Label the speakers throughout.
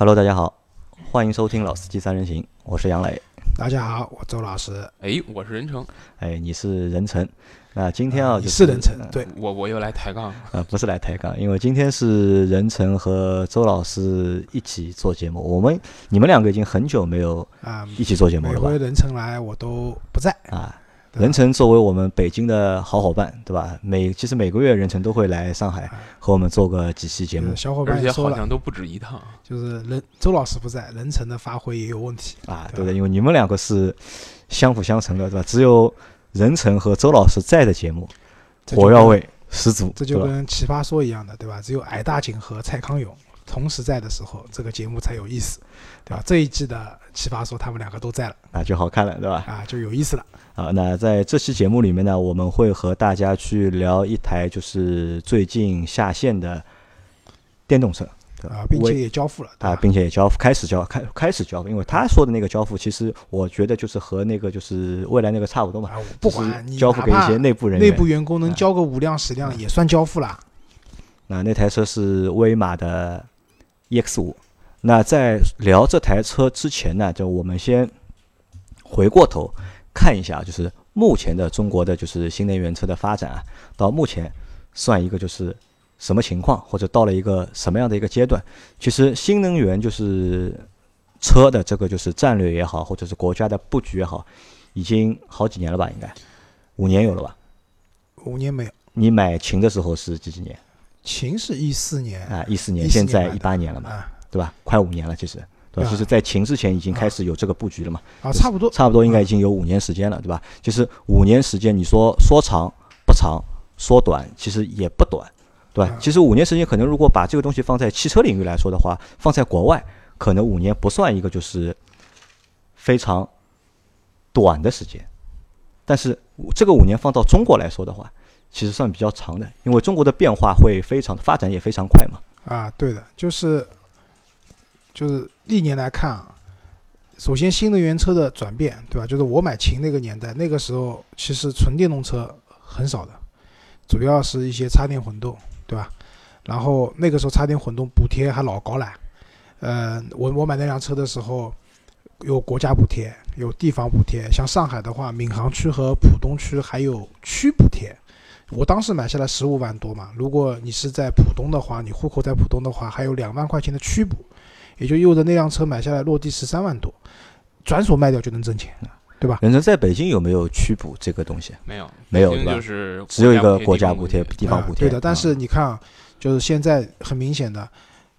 Speaker 1: Hello，大家好，欢迎收听《老司机三人行》，我是杨磊。
Speaker 2: 大家好，我周老师。
Speaker 3: 哎，我是任成。
Speaker 1: 哎，你是任成。那今天啊，
Speaker 2: 你
Speaker 1: 是
Speaker 2: 任成，对
Speaker 3: 我我又来抬杠。
Speaker 1: 呃，不是来抬杠，因为今天是任成和周老师一起做节目。我们你们两个已经很久没有啊一起做节目了吧？
Speaker 2: 每回任成来，我都不在
Speaker 1: 啊。任成作为我们北京的好伙伴，对吧？每其实每个月任成都会来上海和我们做个几期节目。
Speaker 2: 小伙伴
Speaker 3: 而且好像都不止一趟。
Speaker 2: 就是任周老师不在，任成的发挥也有问题
Speaker 1: 啊。对的，因为你们两个是相辅相成的，对吧？只有任成和周老师在的节目，火药味十足。
Speaker 2: 这就跟奇葩说一样的，对吧？只有矮大紧和蔡康永同时在的时候，这个节目才有意思，对吧？这一季的奇葩说，他们两个都在了
Speaker 1: 啊，就好看了，对吧？
Speaker 2: 啊，就有意思了。
Speaker 1: 啊，那在这期节目里面呢，我们会和大家去聊一台就是最近下线的电动车，
Speaker 2: 啊，并且也交付了
Speaker 1: 啊，并且也交付，开始交开开始交付，因为他说的那个交付，其实我觉得就是和那个就是未来那个差不多嘛，
Speaker 2: 不管你
Speaker 1: 交付给一些内部人员，
Speaker 2: 内部员工能交个五辆十辆也算交付了。
Speaker 1: 那那台车是威马的 EX 五。那在聊这台车之前呢，就我们先回过头。看一下，就是目前的中国的就是新能源车的发展啊，到目前算一个就是什么情况，或者到了一个什么样的一个阶段？其实新能源就是车的这个就是战略也好，或者是国家的布局也好，已经好几年了吧？应该五年有了吧？
Speaker 2: 五年没有。
Speaker 1: 你买秦的时候是几几年？
Speaker 2: 秦是一四年
Speaker 1: 啊，一四年，现在一八年了嘛，对吧？快五年了，其实对。就是在秦之前已经开始有这个布局了嘛？
Speaker 2: 啊，差不多，
Speaker 1: 差不多应该已经有五年时间了，对吧？就是五年时间，你说说长不长，说短其实也不短，对吧？其实五年时间可能如果把这个东西放在汽车领域来说的话，放在国外可能五年不算一个就是非常短的时间，但是这个五年放到中国来说的话，其实算比较长的，因为中国的变化会非常发展也非常快嘛。
Speaker 2: 啊，对的，就是。就是历年来看啊，首先新能源车的转变，对吧？就是我买秦那个年代，那个时候其实纯电动车很少的，主要是一些插电混动，对吧？然后那个时候插电混动补贴还老高了，呃，我我买那辆车的时候有国家补贴，有地方补贴，像上海的话，闵行区和浦东区还有区补贴。我当时买下来十五万多嘛，如果你是在浦东的话，你户口在浦东的话，还有两万块钱的区补。也就意味着那辆车买下来落地十三万多，转手卖掉就能挣钱，对吧？
Speaker 1: 人生在北京有没有区补这个东西？
Speaker 3: 没有，
Speaker 1: 没有，
Speaker 3: 就是
Speaker 1: 只有一个国家补贴、地方补贴。
Speaker 2: 对的，但是你看啊，就是现在很明显的，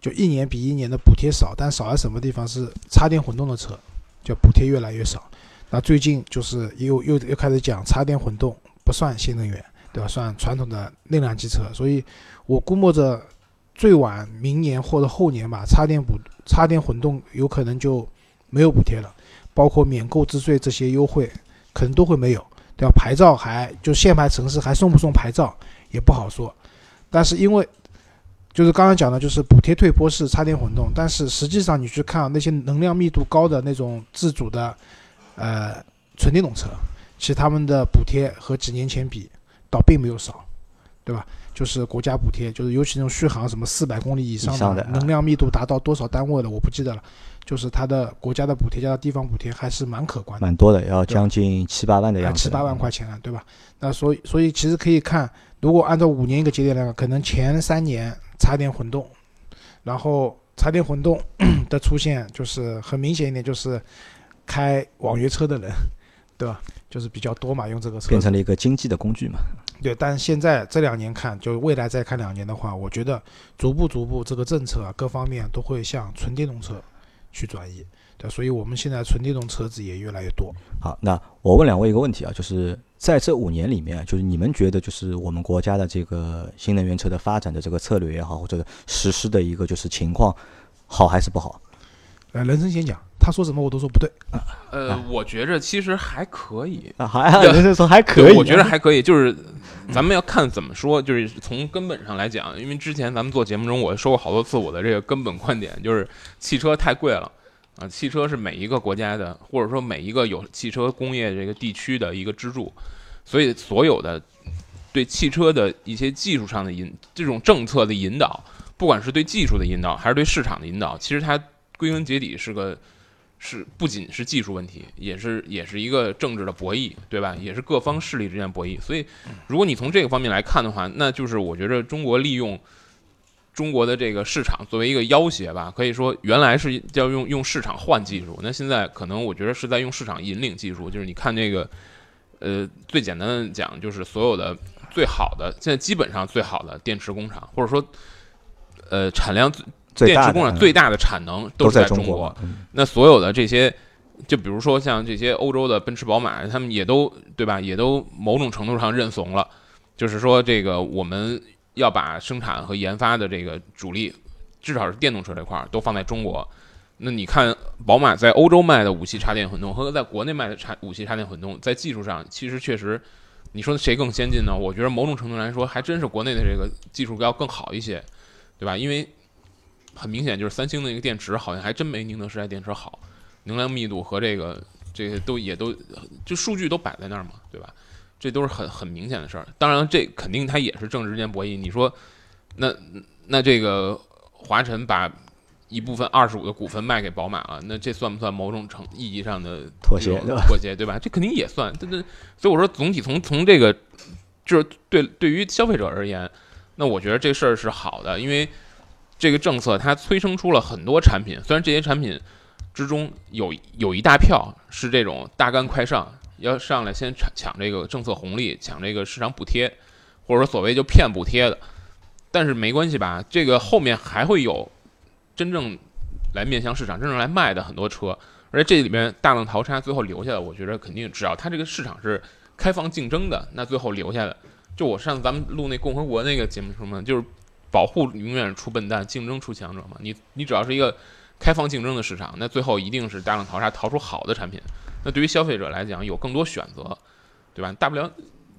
Speaker 2: 就一年比一年的补贴少，但少在什么地方？是插电混动的车，就补贴越来越少。那最近就是又又又开始讲插电混动不算新能源，对吧？算传统的内燃机车，所以我估摸着。最晚明年或者后年吧，插电补插电混动有可能就没有补贴了，包括免购置税这些优惠可能都会没有，对吧？牌照还就限牌城市还送不送牌照也不好说。但是因为就是刚刚讲的，就是补贴退坡是插电混动，但是实际上你去看那些能量密度高的那种自主的呃纯电动车，其实他们的补贴和几年前比倒并没有少，对吧？就是国家补贴，就是尤其那种续航什么四百公里以上的，能量密度达到多少单位的，我不记得了。就是它的国家的补贴加上地方补贴还是蛮可观的，
Speaker 1: 蛮多的，要将近七八万的样子。
Speaker 2: 七八万块钱了，对吧？那所以所以其实可以看，如果按照五年一个节点来看，可能前三年插电混动，然后插电混动 的出现就是很明显一点，就是开网约车的人，对吧？就是比较多嘛，用这个车
Speaker 1: 变成了一个经济的工具嘛。
Speaker 2: 对，但现在这两年看，就未来再看两年的话，我觉得逐步逐步这个政策啊，各方面都会向纯电动车去转移。对，所以我们现在纯电动车子也越来越多。
Speaker 1: 好，那我问两位一个问题啊，就是在这五年里面，就是你们觉得就是我们国家的这个新能源车的发展的这个策略也好，或者实施的一个就是情况，好还是不好？
Speaker 2: 呃，人生先讲。他说什么我都说不对。
Speaker 3: 呃，我觉着其实还可以。
Speaker 1: 啊，还有人 说还可以。
Speaker 3: 我觉得还可以，就是 咱们要看怎么说，就是从根本上来讲，因为之前咱们做节目中，我说过好多次我的这个根本观点，就是汽车太贵了啊！汽车是每一个国家的，或者说每一个有汽车工业这个地区的一个支柱，所以所有的对汽车的一些技术上的引这种政策的引导，不管是对技术的引导，还是对市场的引导，其实它。归根结底是个是不仅是技术问题，也是也是一个政治的博弈，对吧？也是各方势力之间博弈。所以，如果你从这个方面来看的话，那就是我觉得中国利用中国的这个市场作为一个要挟吧，可以说原来是要用用市场换技术，那现在可能我觉得是在用市场引领技术。就是你看这个，呃，最简单的讲，就是所有的最好的，现在基本上最好的电池工厂，或者说，呃，产量最电池工厂最大的产能
Speaker 1: 都
Speaker 3: 是在
Speaker 1: 中
Speaker 3: 国。
Speaker 1: 嗯
Speaker 3: 那所有的这些，就比如说像这些欧洲的奔驰、宝马，他们也都对吧？也都某种程度上认怂了，就是说这个我们要把生产和研发的这个主力，至少是电动车这块儿都放在中国。那你看，宝马在欧洲卖的五系插电混动和在国内卖的插五系插电混动，在技术上其实确实，你说谁更先进呢？我觉得某种程度来说，还真是国内的这个技术要更好一些，对吧？因为很明显就是三星的那个电池好像还真没宁德时代电池好，能量密度和这个这些都也都就数据都摆在那儿嘛，对吧？这都是很很明显的事儿。当然，这肯定它也是政治之间博弈。你说，那那这个华晨把一部分二十五的股份卖给宝马了，那这算不算某种程意义上的
Speaker 1: 妥协
Speaker 3: 妥协对吧？这肯定也算。这这，所以我说总体从从这个就是对对于消费者而言，那我觉得这事儿是好的，因为这个政策它催生出了很多产品，虽然这些产品之中有有一大票是这种大干快上，要上来先抢抢这个政策红利，抢这个市场补贴，或者说所谓就骗补贴的，但是没关系吧，这个后面还会有真正来面向市场、真正来卖的很多车，而且这里面大浪淘沙，最后留下的，我觉得肯定只要它这个市场是开放竞争的，那最后留下的，就我上次咱们录那共和国那个节目说嘛，就是保护永远出笨蛋，竞争出强者嘛。你你只要是一个开放竞争的市场，那最后一定是大浪淘沙，淘出好的产品。那对于消费者来讲，有更多选择，对吧？大不了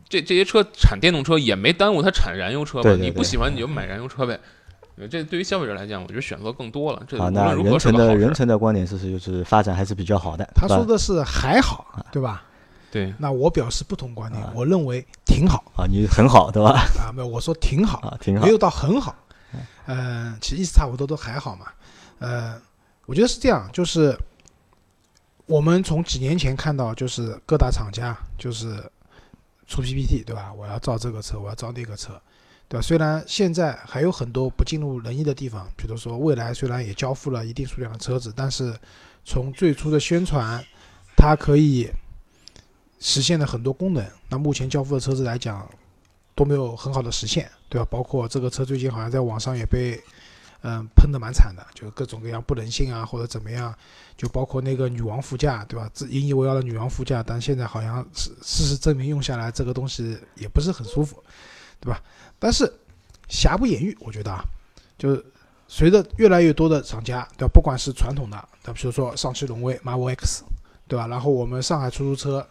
Speaker 3: 这这些车产电动车也没耽误它产燃油车吧？
Speaker 1: 对对对
Speaker 3: 你不喜欢你就买燃油车呗。这对于消费者来讲，我觉得选择更多了。这
Speaker 1: 好，
Speaker 3: 无
Speaker 1: 那
Speaker 3: 论如何是
Speaker 1: 任成
Speaker 3: 个好事。
Speaker 1: 的任成的观点是是就是发展还是比较好的。
Speaker 2: 他说的是还好，对吧？
Speaker 3: 对，
Speaker 2: 那我表示不同观点
Speaker 1: 啊，
Speaker 2: 我认为挺好
Speaker 1: 啊，你很好对吧？
Speaker 2: 啊，没有，我说挺好，
Speaker 1: 啊，挺好
Speaker 2: 没。有到很好，嗯，其实意思差不多，都还好嘛。呃，我觉得是这样，就是我们从几年前看到，就是各大厂家就是出 PPT，对吧？我要造这个车，我要造那个车，对吧？虽然现在还有很多不尽如人意的地方，比如说未来虽然也交付了一定数量的车子，但是从最初的宣传，它可以实现的很多功能，那目前交付的车子来讲，都没有很好的实现，对吧？包括这个车最近好像在网上也被嗯喷的蛮惨的，就各种各样不人性啊，或者怎么样，就包括那个女王副驾，对吧？自引以为傲的女王副驾，但现在好像事事实证明用下来这个东西也不是很舒服，对吧？但是瑕不掩瑜，我觉得啊，就是随着越来越多的厂家，对吧？不管是传统的，那？比如说上汽荣威 Marvel X，对吧？然后我们上海出租车。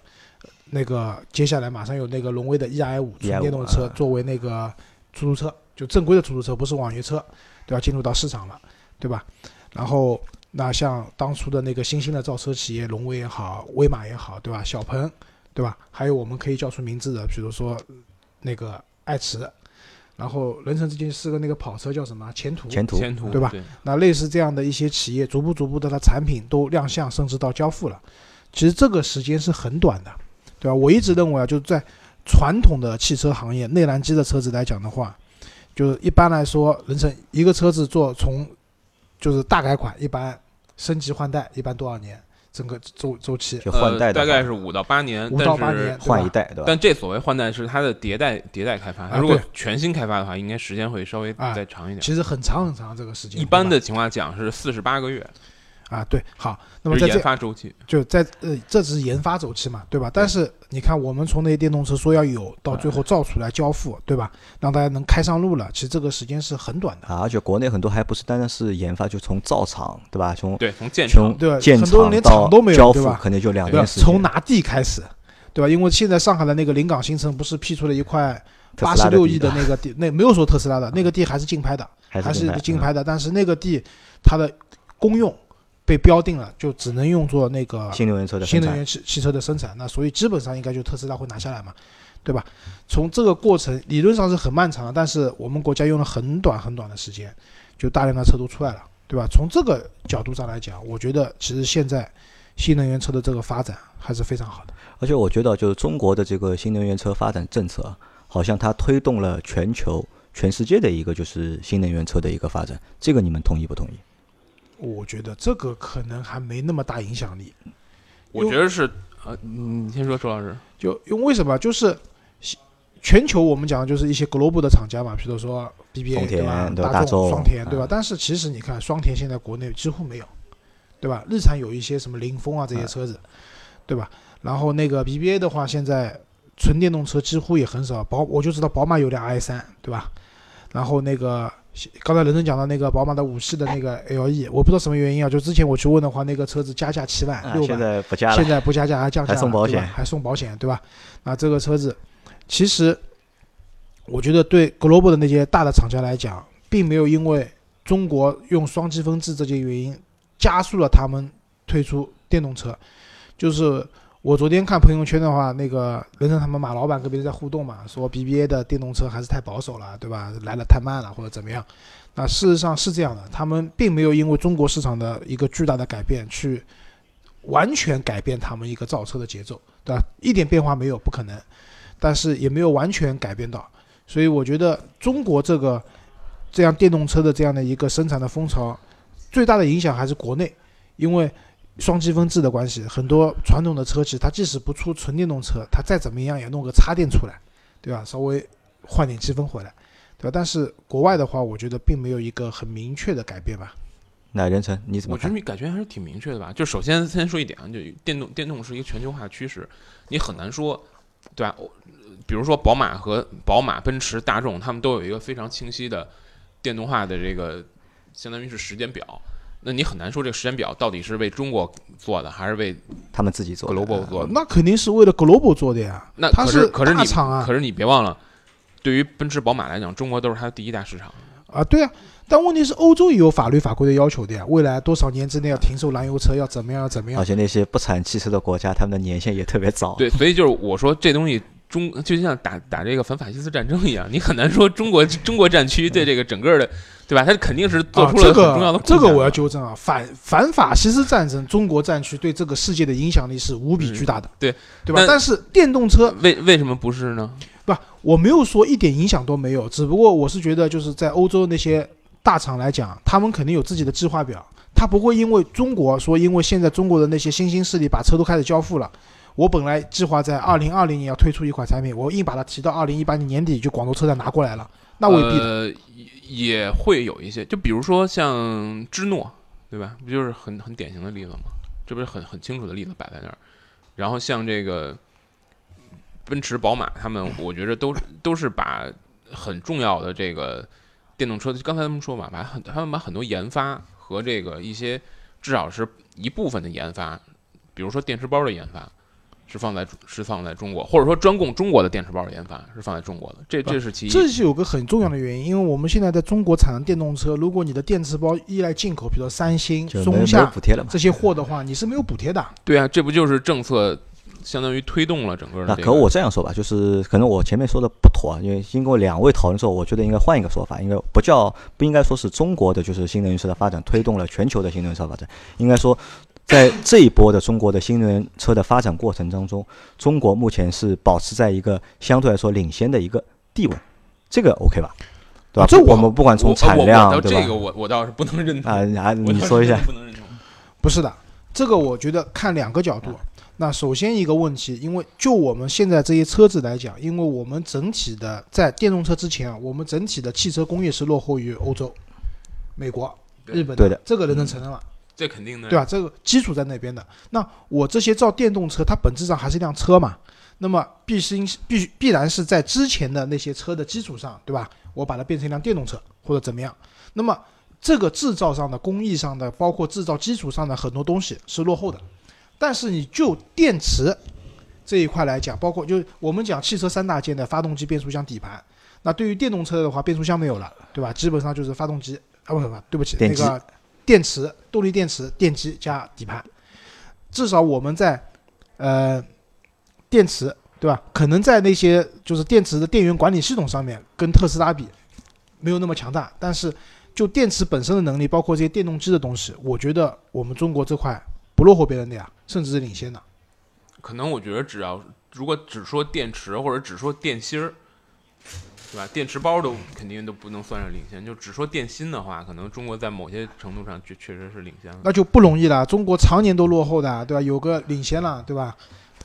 Speaker 2: 那个接下来马上有那个荣威的 EI 五纯电动车
Speaker 1: 啊
Speaker 2: 作为那个出租车，就正规的出租车，不是网约车，对吧？进入到市场了，对吧？然后那像当初的那个新兴的造车企业，荣威也好，威马也好，对吧？小鹏，对吧？还有我们可以叫出名字的，比如说那个爱驰，然后人城之间是个那个跑车叫什么？前途，
Speaker 1: 前途
Speaker 3: 前途
Speaker 2: 对吧
Speaker 3: 对，
Speaker 2: 那类似这样的一些企业，逐步逐步的，它产品都亮相，甚至到交付了。其实这个时间是很短的，对吧？我一直认为啊，就是在传统的汽车行业，内燃机的车子来讲的话，就是一般来说，人成一个车子做从就是大改款，一般升级换代一般多少年？整个周周期
Speaker 1: 就换代
Speaker 3: 呃、大概是五到八年，
Speaker 2: 五到八年，
Speaker 1: 换一代对吧？
Speaker 3: 但这所谓换代是它的迭代迭代开发，
Speaker 2: 啊
Speaker 3: 它如果全新开发的话，应该时间会稍微
Speaker 2: 啊
Speaker 3: 再长一点。
Speaker 2: 其实很长很长这个时间。
Speaker 3: 一般的情况讲是四十八个月，
Speaker 2: 啊，对，好，那么在这
Speaker 3: 发周期。
Speaker 2: 就在呃，这只是研发周期嘛，对吧？但是你看，我们从那些电动车说要有，到最后造出来交付，对吧？让大家能开上路了，其实这个时间是很短的，
Speaker 1: 啊，而且国内很多还不是单单是研发，就从造厂对吧？从
Speaker 3: 对，从建
Speaker 1: 从
Speaker 3: 厂
Speaker 2: 对吧
Speaker 1: 建
Speaker 2: 很多人连
Speaker 1: 到
Speaker 2: 厂都没有
Speaker 1: 交付
Speaker 2: 对吧
Speaker 1: 可能就两年？时间。
Speaker 2: 从拿地开始，对吧？因为现在上海的那个临港新城不是批出了一块八十六亿的那个地，那没有说特斯拉的那个地还是竞拍的，
Speaker 1: 还
Speaker 2: 是竞拍的，但是那个地它的公用被标定了，就只能用作那个
Speaker 1: 嗯新能源车的生产
Speaker 2: 新能源汽汽车的生产，那所以基本上应该就特斯拉会拿下来嘛，对吧？从这个过程理论上是很漫长的，但是我们国家用了很短很短的时间，就大量的车都出来了，对吧？从这个角度上来讲，我觉得其实现在新能源车的这个发展还是非常好的。
Speaker 1: 而且我觉得，就是中国的这个新能源车发展政策，好像它推动了全球、全世界的一个就是新能源车的一个发展。这个你们同意不同意？
Speaker 2: 我觉得这个可能还没那么大影响力。
Speaker 3: 我觉得是，呃，你先说，周老师。
Speaker 2: 就因为为什么？就是全球我们讲的就是一些 global 的厂家嘛，比如说 BBA 对吧？大
Speaker 1: 大众
Speaker 2: 双田对吧
Speaker 1: 嗯？
Speaker 2: 但是其实你看，双田现在国内几乎没有，对吧？日产有一些什么凌风啊这些车子，对吧？然后那个 BBA 的话，现在纯电动车几乎也很少，宝我就知道宝马有辆 i 三，对吧？然后那个刚才人生讲到那个宝马的五系的那个 LE，我不知道什么原因啊，就之前我去问的话，那个车子加价七万
Speaker 1: 现，在不加了
Speaker 2: 现。在不加价还降价了，
Speaker 1: 还送保险
Speaker 2: 还送保险，对吧？那这个车子其实我觉得对 global 的那些大的厂家来讲，并没有因为中国用双积分制这些原因加速了他们推出电动车。就是我昨天看朋友圈的话，那个人生他们马老板跟别人在互动嘛，说 BBA 的电动车还是太保守了，对吧？来的太慢了或者怎么样。那事实上是这样的，他们并没有因为中国市场的一个巨大的改变去完全改变他们一个造车的节奏，对吧？一点变化没有，不可能，但是也没有完全改变到，所以我觉得中国这个这样电动车的这样的一个生产的风潮，最大的影响还是国内，因为双积分制的关系，很多传统的车企它即使不出纯电动车，它再怎么样也弄个插电出来，对吧？稍微换点积分回来，对吧？但是国外的话，我觉得并没有一个很明确的改变吧。
Speaker 1: 那任成你怎么？
Speaker 3: 我觉得你感觉还是挺明确的吧。就首先先说一点啊，就电动电动是一个全球化的趋势，你很难说，对吧？比如说宝马和宝马、奔驰、大众，他们都有一个非常清晰的电动化的这个，相当于是时间表。那你很难说这个时间表到底是为中国做的，还是为
Speaker 1: 他们自己做的
Speaker 3: global 做的？
Speaker 2: 那肯定是为了 global 做的呀。
Speaker 3: 那
Speaker 2: 它
Speaker 3: 可是可是你
Speaker 2: 大厂啊
Speaker 3: 可是你别忘了，对于奔驰、宝马来讲，中国都是它的第一大市场。
Speaker 2: 啊，对啊，但问题是欧洲也有法律法规的要求的呀，未来多少年之内要停售燃油车，要怎么样，要怎么样
Speaker 1: 而？且那些不产汽车的国家，他们的年限也特别早。
Speaker 3: 对，所以就是我说这东西中就像打打这个反法西斯战争一样，你很难说中国中国战区对这个整个的，对吧？他肯定是做
Speaker 2: 啊，
Speaker 3: 出了
Speaker 2: 这
Speaker 3: 很重要的贡献的、
Speaker 2: 个这个我要纠正啊，反反法西斯战争，中国战区对这个世界的影响力是无比巨大的，
Speaker 3: 嗯对
Speaker 2: 对吧？但是电动车
Speaker 3: 为为什么不是呢？
Speaker 2: 不，我没有说一点影响都没有，只不过我是觉得就是在欧洲那些大厂来讲，他们肯定有自己的计划表，他不会因为中国说因为现在中国的那些新兴势力把车都开始交付了。我本来计划在二零二零年要推出一款产品，我硬把它提到二零一八年年底就广州车展拿过来了，那未必。
Speaker 3: 呃，也会有一些，就比如说像芝诺，对吧？不就是很很典型的例子吗？这不是很很清楚的例子摆在那儿。然后像这个奔驰、宝马，他们我觉着都都是把很重要的这个电动车，刚才他们说嘛，把很他们把很多研发和这个一些至少是一部分的研发，比如说电池包的研发。是放在是放在中国，或者说专供中国的电池包的研发是放在中国的，这这是其一。
Speaker 2: 这是有个很重要的原因，因为我们现在在中国产的电动车，如果你的电池包依赖进口，比如说三星、松下
Speaker 1: 补贴。
Speaker 2: 这些货的话，你是没有补贴的。
Speaker 3: 对啊，这不就是政策相当于推动了整个的、这个。
Speaker 1: 那可我这样说吧，就是可能我前面说的不妥啊，因为经过两位讨论之后，我觉得应该换一个说法，应该不叫不应该说是中国的就是新能源车的发展推动了全球的新能源车发展，应该说在这一波的中国的新能源车的发展过程当中，中国目前是保持在一个相对来说领先的一个地位，这个 OK 吧？对吧？
Speaker 2: 这我
Speaker 1: 我们不管从产量对吧？
Speaker 3: 这个我我倒是不能认同
Speaker 1: 啊你说一下
Speaker 3: 不能认同。
Speaker 2: 不是的，这个我觉得看两个角度。那首先一个问题，因为就我们现在这些车子来讲，因为我们整体的在电动车之前啊，我们整体的汽车工业是落后于欧洲、美国、日本
Speaker 1: 对的，
Speaker 2: 这个人能承认吗？
Speaker 3: 这肯定的，
Speaker 2: 对吧？这个基础在那边的。那我这些造电动车，它本质上还是一辆车嘛，那么必须必须必然是在之前的那些车的基础上，对吧？我把它变成一辆电动车或者怎么样。那么这个制造上的、工艺上的，包括制造基础上的很多东西是落后的。但是你就电池这一块来讲，包括就我们讲汽车三大件的发动机、变速箱、底盘。那对于电动车的话，变速箱没有了，对吧？基本上就是发动机啊，不不不，对不起，那个电池、动力电池、电机加底盘。至少我们在呃电池对吧？可能在那些就是电池的电源管理系统上面跟特斯拉比没有那么强大，但是就电池本身的能力，包括这些电动机的东西，我觉得我们中国这块不落后别人的呀，甚至是领先的。
Speaker 3: 可能我觉得只要如果只说电池或者只说电芯儿，对吧？电池包都肯定都不能算是领先，就只说电芯的话，可能中国在某些程度上确确实是领先了。
Speaker 2: 那就不容易了。中国常年都落后的，对吧？有个领先了，对吧？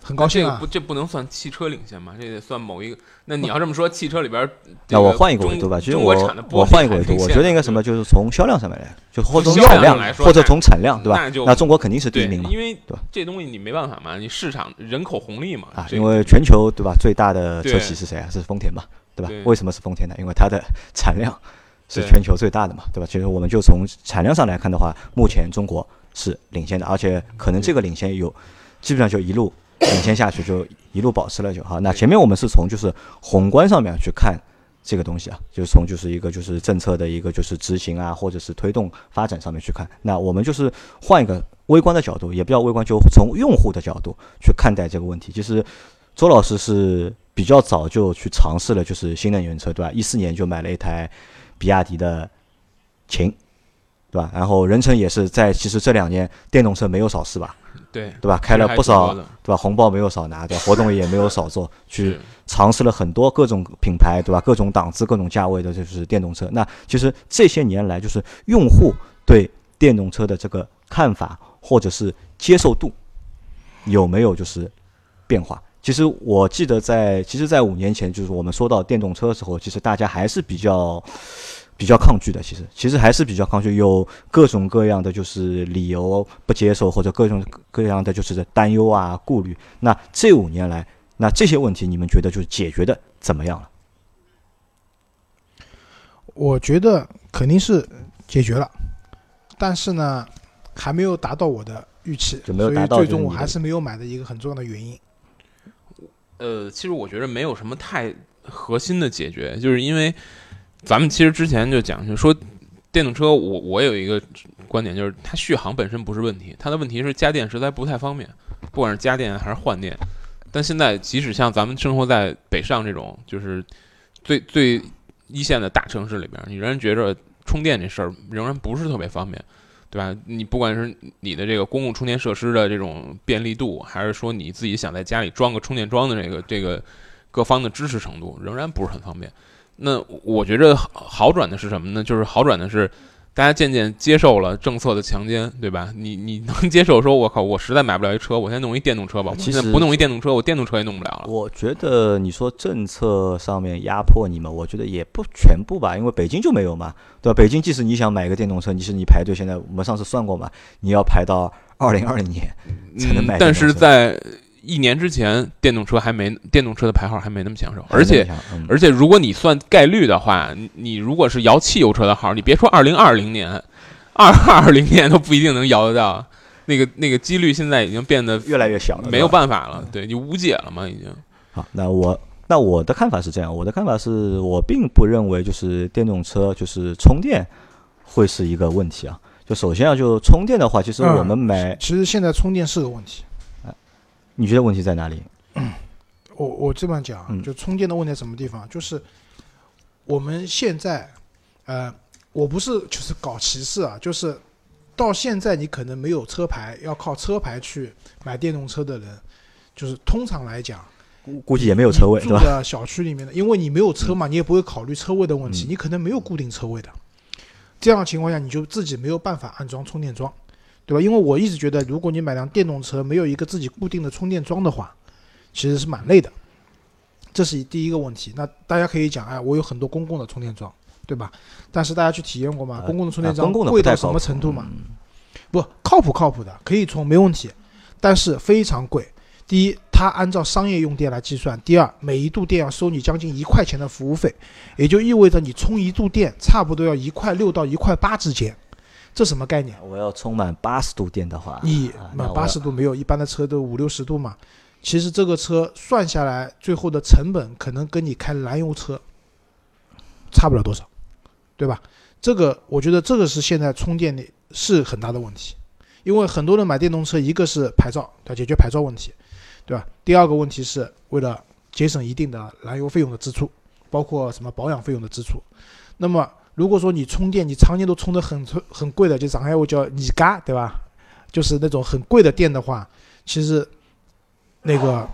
Speaker 2: 很高兴啊
Speaker 3: 这个不，！这不能算汽车领先嘛？这得算某一个。那你要这么说，汽车里边儿，
Speaker 1: 那我换一
Speaker 3: 个
Speaker 1: 个维度吧，其实我
Speaker 3: 国产的玻璃
Speaker 1: 我换一个维度，我觉得应该什么，就是从销量上面来，就或者从产量
Speaker 3: 量来说
Speaker 1: 或者从产量，对吧
Speaker 3: 那？
Speaker 1: 那中国肯定是第一，名嘛，
Speaker 3: 因为
Speaker 1: 对吧
Speaker 3: 这东西你没办法嘛，你市场人口红利嘛。
Speaker 1: 啊，因为全球对吧，最大的车企是谁啊？是丰田嘛，对吧
Speaker 3: 对？
Speaker 1: 为什么是丰田呢？因为它的产量是全球最大的嘛，对吧？其实我们就从产量上来看的话，目前中国是领先的，而且可能这个领先有基本上就一路领先下去，就一路保持了就好。那前面我们是从就是宏观上面去看。这个东西啊，就是从就是一个就是政策的一个就是执行啊，或者是推动发展上面去看。那我们就是换一个微观的角度，也不要微观，就从用户的角度去看待这个问题。其实周老师是比较早就去尝试了，就是新能源车，对吧？一四年就买了一台比亚迪的秦，对吧？然后任成也是在其实这两年电动车没有少试吧，
Speaker 3: 对
Speaker 1: 对吧？开了不少，对吧？红包没有少拿，对吧？活动也没有少做，去尝试了很多各种品牌，对吧？各种档次、各种价位的，就是电动车。那其实这些年来，就是用户对电动车的这个看法或者是接受度有没有就是变化？其实我记得在，其实，在五年前，就是我们说到电动车的时候，其实大家还是比较比较抗拒的。其实，其实还是比较抗拒，有各种各样的就是理由不接受，或者各种各样的就是担忧啊、顾虑。那这五年来，那这些问题你们觉得就是解决的怎么样了？
Speaker 2: 我觉得肯定是解决了，但是呢，还没有达到我的预期，
Speaker 1: 就没有达到
Speaker 2: 所以最终我还是没有买的一个很重要的原因。
Speaker 3: 呃，其实我觉得没有什么太核心的解决，就是因为咱们其实之前就讲，就说电动车，我我有一个观点，就是它续航本身不是问题，它的问题是加电实在不太方便，不管是加电还是换电。但现在即使像咱们生活在北上这种就是最最一线的大城市里边，你仍然觉着充电这事儿仍然不是特别方便。对吧？你不管是你的这个公共充电设施的这种便利度，还是说你自己想在家里装个充电桩的这个这个各方的支持程度，仍然不是很方便。那我觉着好转的是什么呢？就是好转的是大家渐渐接受了政策的强奸，对吧？你你能 接受说，我靠，我实在买不了一车，我先弄一电动车吧。我
Speaker 1: 其实
Speaker 3: 现在不弄一电动车，我电动车也弄不了了。
Speaker 1: 我觉得你说政策上面压迫你们，我觉得也不全部吧，因为北京就没有嘛，对吧？北京即使你想买一个电动车，你是你排队，现在我们上次算过嘛，你要排到二零二零年才能买
Speaker 3: 但是在一年之前，电动车还没电动车的牌号还没那么抢手，而且
Speaker 1: 嗯
Speaker 3: 而且如果你算概率的话，你你如果是摇汽油车的号，你别说二零二零年，二二零年都不一定能摇得到。那个那个几率现在已经变得
Speaker 1: 越来越小了，
Speaker 3: 没有办法了，对你无解了嘛，已经。
Speaker 1: 好，那我那我的看法是这样，我的看法是我并不认为就是电动车就是充电会是一个问题啊。就首先啊，就充电的话，其实我们买，
Speaker 2: 其实现在充电是个问题。
Speaker 1: 你觉得问题在哪里？
Speaker 2: 我我这么讲就充电的问题在什么地方？就是我们现在，呃，我不是就是搞歧视啊，就是到现在你可能没有车牌，要靠车牌去买电动车的人，就是通常来讲，
Speaker 1: 估估计也没有车位，对吧？
Speaker 2: 小区里面的，因为你没有车嘛，你也不会考虑车位的问题，
Speaker 1: 嗯
Speaker 2: 你可能没有固定车位的。这样的情况下，你就自己没有办法安装充电桩，对吧？因为我一直觉得，如果你买辆电动车没有一个自己固定的充电桩的话，其实是蛮累的。这是第一个问题。那大家可以讲，哎，我有很多公共的充电桩，对吧？但是大家去体验过吗？
Speaker 1: 呃
Speaker 2: 公共的充电
Speaker 1: 啊
Speaker 2: 桩贵到什么程度嘛？
Speaker 1: 嗯
Speaker 2: 不靠谱靠谱的，可以充没问题，但是非常贵。第一，它按照商业用电来计算；第二，每一度电要收你将近一块钱的服务费，也就意味着你充一度电差不多要一块六到一块八之间。这什么概念？
Speaker 1: 我要充满八十度电的话，
Speaker 2: 你满八十度没有，一般的车都五六十度嘛。其实这个车算下来，最后的成本可能跟你开燃油车差不了多少，对吧？这个我觉得这个是现在充电的是很大的问题，因为很多人买电动车，一个是牌照要解决牌照问题，对吧？第二个问题是为了节省一定的燃油费用的支出，包括什么保养费用的支出。那么如果说你充电，你常年都充的很很贵的，就上海话叫你嘎，对吧？就是那种很贵的电的话，其实那个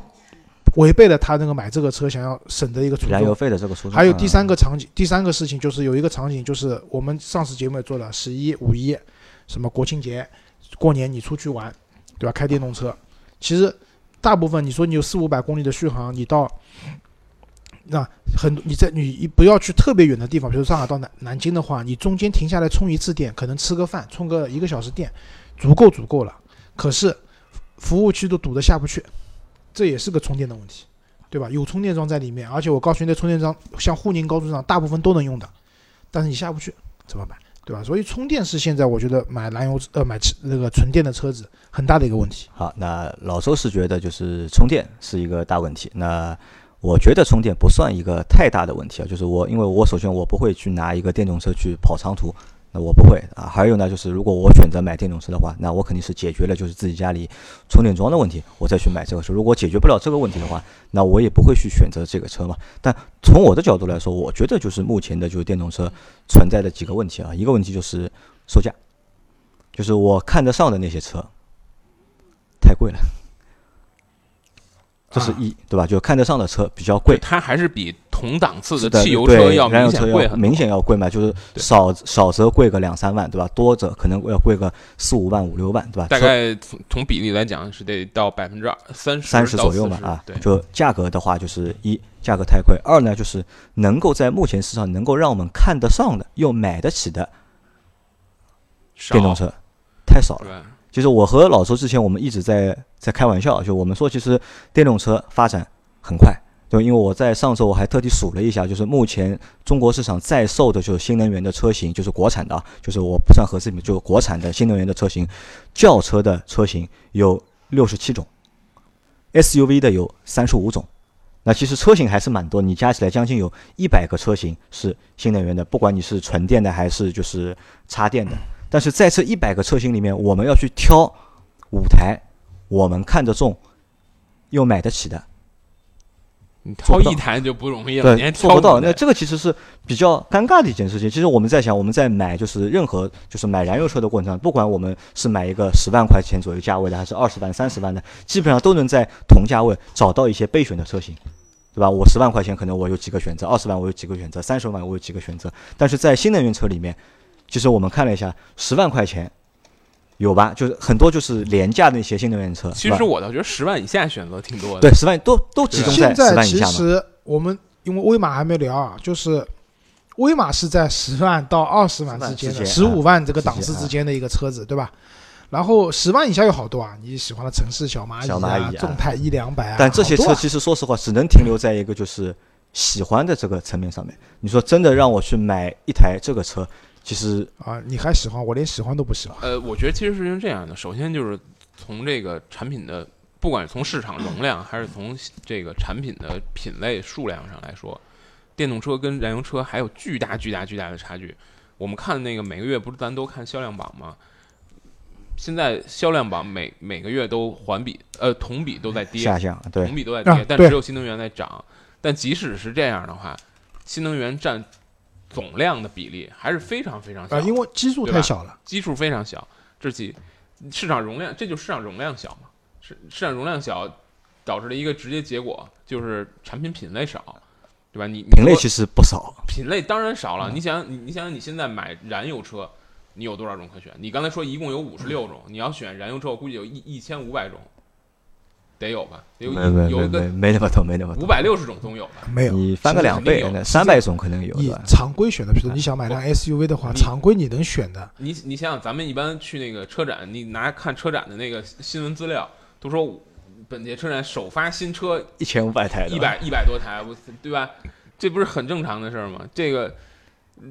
Speaker 2: 违背了他那个买这个车想要省的一个初衷。
Speaker 1: 燃油费的这个初衷。
Speaker 2: 还有第三
Speaker 1: 嗯
Speaker 2: 个场景，第三个事情就是有一个场景，就是我们上次节目也做了，十一、五一，什么国庆节、过年你出去玩，对吧？开电动车，其实大部分你说你有四五百公里的续航，你到那很你在你不要去特别远的地方，比如上海到南南京的话，你中间停下来充一次电，可能吃个饭，充个一个小时电，足够足够了。可是服务区都堵得下不去，这也是个充电的问题。对吧？有充电桩在里面，而且我告诉你，那充电桩像沪宁高速上大部分都能用的，但是你下不去怎么办？对吧？所以充电是现在我觉得买燃油呃买那个纯电的车子很大的一个问题。
Speaker 1: 好，那老周是觉得就是充电是一个大问题。那我觉得充电不算一个太大的问题啊，就是我因为我首先我不会去拿一个电动车去跑长途，那我不会啊。还有呢，就是如果我选择买电动车的话，那我肯定是解决了就是自己家里充电桩的问题，我再去买这个车。如果解决不了这个问题的话，那我也不会去选择这个车嘛。但从我的角度来说，我觉得就是目前的就是电动车存在的几个问题啊，一个问题就是售价，就是我看得上的那些车太贵了。这是一，对吧？就看得上的车比较贵，
Speaker 3: 它还是比同档次的汽油车要明显贵
Speaker 1: 明显要贵嘛，就是少少则贵个两三万，对吧？多则可能要贵个四五万、五六万，对吧？
Speaker 3: 大概从从比例来讲是得到百分之二三十
Speaker 1: 三十左右嘛，啊
Speaker 3: 对，，
Speaker 1: 就价格的话，就是一价格太贵，二呢就是能够在目前市场能够让我们看得上的又买得起的电动车太少了。就是？我和老周之前我们一直在在开玩笑，就我们说其实电动车发展很快，就因为我在上周我还特地数了一下，就是目前中国市场在售的就是新能源的车型，就是国产的啊，就是我不算合资品，就国产的新能源的车型，轿车的车型有六十七种，SUV 的有三十五种。那其实车型还是蛮多，你加起来将近有一百个车型是新能源的，不管你是纯电的还是就是插电的。但是在这一百个车型里面，我们要去挑五台我们看得中又买得起的，
Speaker 3: 你挑一台就不容易了，你还
Speaker 1: 对，做不到。那这个其实是比较尴尬的一件事情。其实我们在想，我们在买就是任何就是买燃油车的过程中，不管我们是买一个十万块钱左右价位的，还是二十万、三十万的，基本上都能在同价位找到一些备选的车型。对吧？我十万块钱可能我有几个选择，二十万我有几个选择，三十万我有几个选择。但是在新能源车里面，其实我们看了一下，十万块钱有吧？就是很多就是廉价的那些新能源车。
Speaker 3: 其实我倒觉得十万以下选择挺多的。
Speaker 1: 对十万都都集中在
Speaker 2: 其
Speaker 1: 十万以下嘛。
Speaker 2: 实我们因为威马还没聊啊，就是威马是在十万到二十万之间的，十五万这个档次
Speaker 1: 之间
Speaker 2: 的一个车子，对吧？然后十万以下有好多啊，你喜欢的城市小蚂蚁啊
Speaker 1: 小蚂蚁啊、
Speaker 2: 众泰一两百啊，
Speaker 1: 但这些车其实说实话，只能停留在一个就是喜欢的这个层面上面。你说真的让我去买一台这个车，其实
Speaker 2: 啊，你还喜欢，我连喜欢都不喜欢。
Speaker 3: 呃，我觉得其实事情是这样的，首先就是从这个产品的，不管是从市场容量，还是从这个产品的品类数量上来说，电动车跟燃油车还有巨大巨大巨大的差距。我们看那个每个月不是咱都看销量榜吗？现在销量榜每每个月都环比呃同比都在跌，
Speaker 1: 下降。对
Speaker 3: 同，比都在跌，
Speaker 2: 啊
Speaker 3: 但只有新能源在涨。但即使是这样的话，新能源占总量的比例还是非常非常小，
Speaker 2: 啊，因为基数太小了。
Speaker 3: 基数非常小，这其市场容量，这就是市场容量小嘛，市市场容量小导致的一个直接结果就是产品品类少，对吧？你你
Speaker 1: 品类其实不少。
Speaker 3: 品类当然少
Speaker 1: 嗯
Speaker 3: 了，你想你你想想你现在买燃油车，你有多少种可选？你刚才说一共有五十六种，你要选燃油车，我估计有一一千五百种，得有吧？得有
Speaker 1: 没没没没
Speaker 3: 有个
Speaker 1: 没那么多，没那么多。
Speaker 3: 五百六十种总有吧？
Speaker 2: 没有，
Speaker 1: 你翻个两倍三百种可能有
Speaker 2: 你
Speaker 1: 对？
Speaker 2: 常规选的，比如说你想买辆 SUV 的话，常规你能选的，
Speaker 3: 你你想想，咱们一般去那个车展，你拿看车展的那个新闻资料，都说本届车展首发新车
Speaker 1: 一千五百台，
Speaker 3: 一百一百多台，对吧？这不是很正常的事儿吗？这个，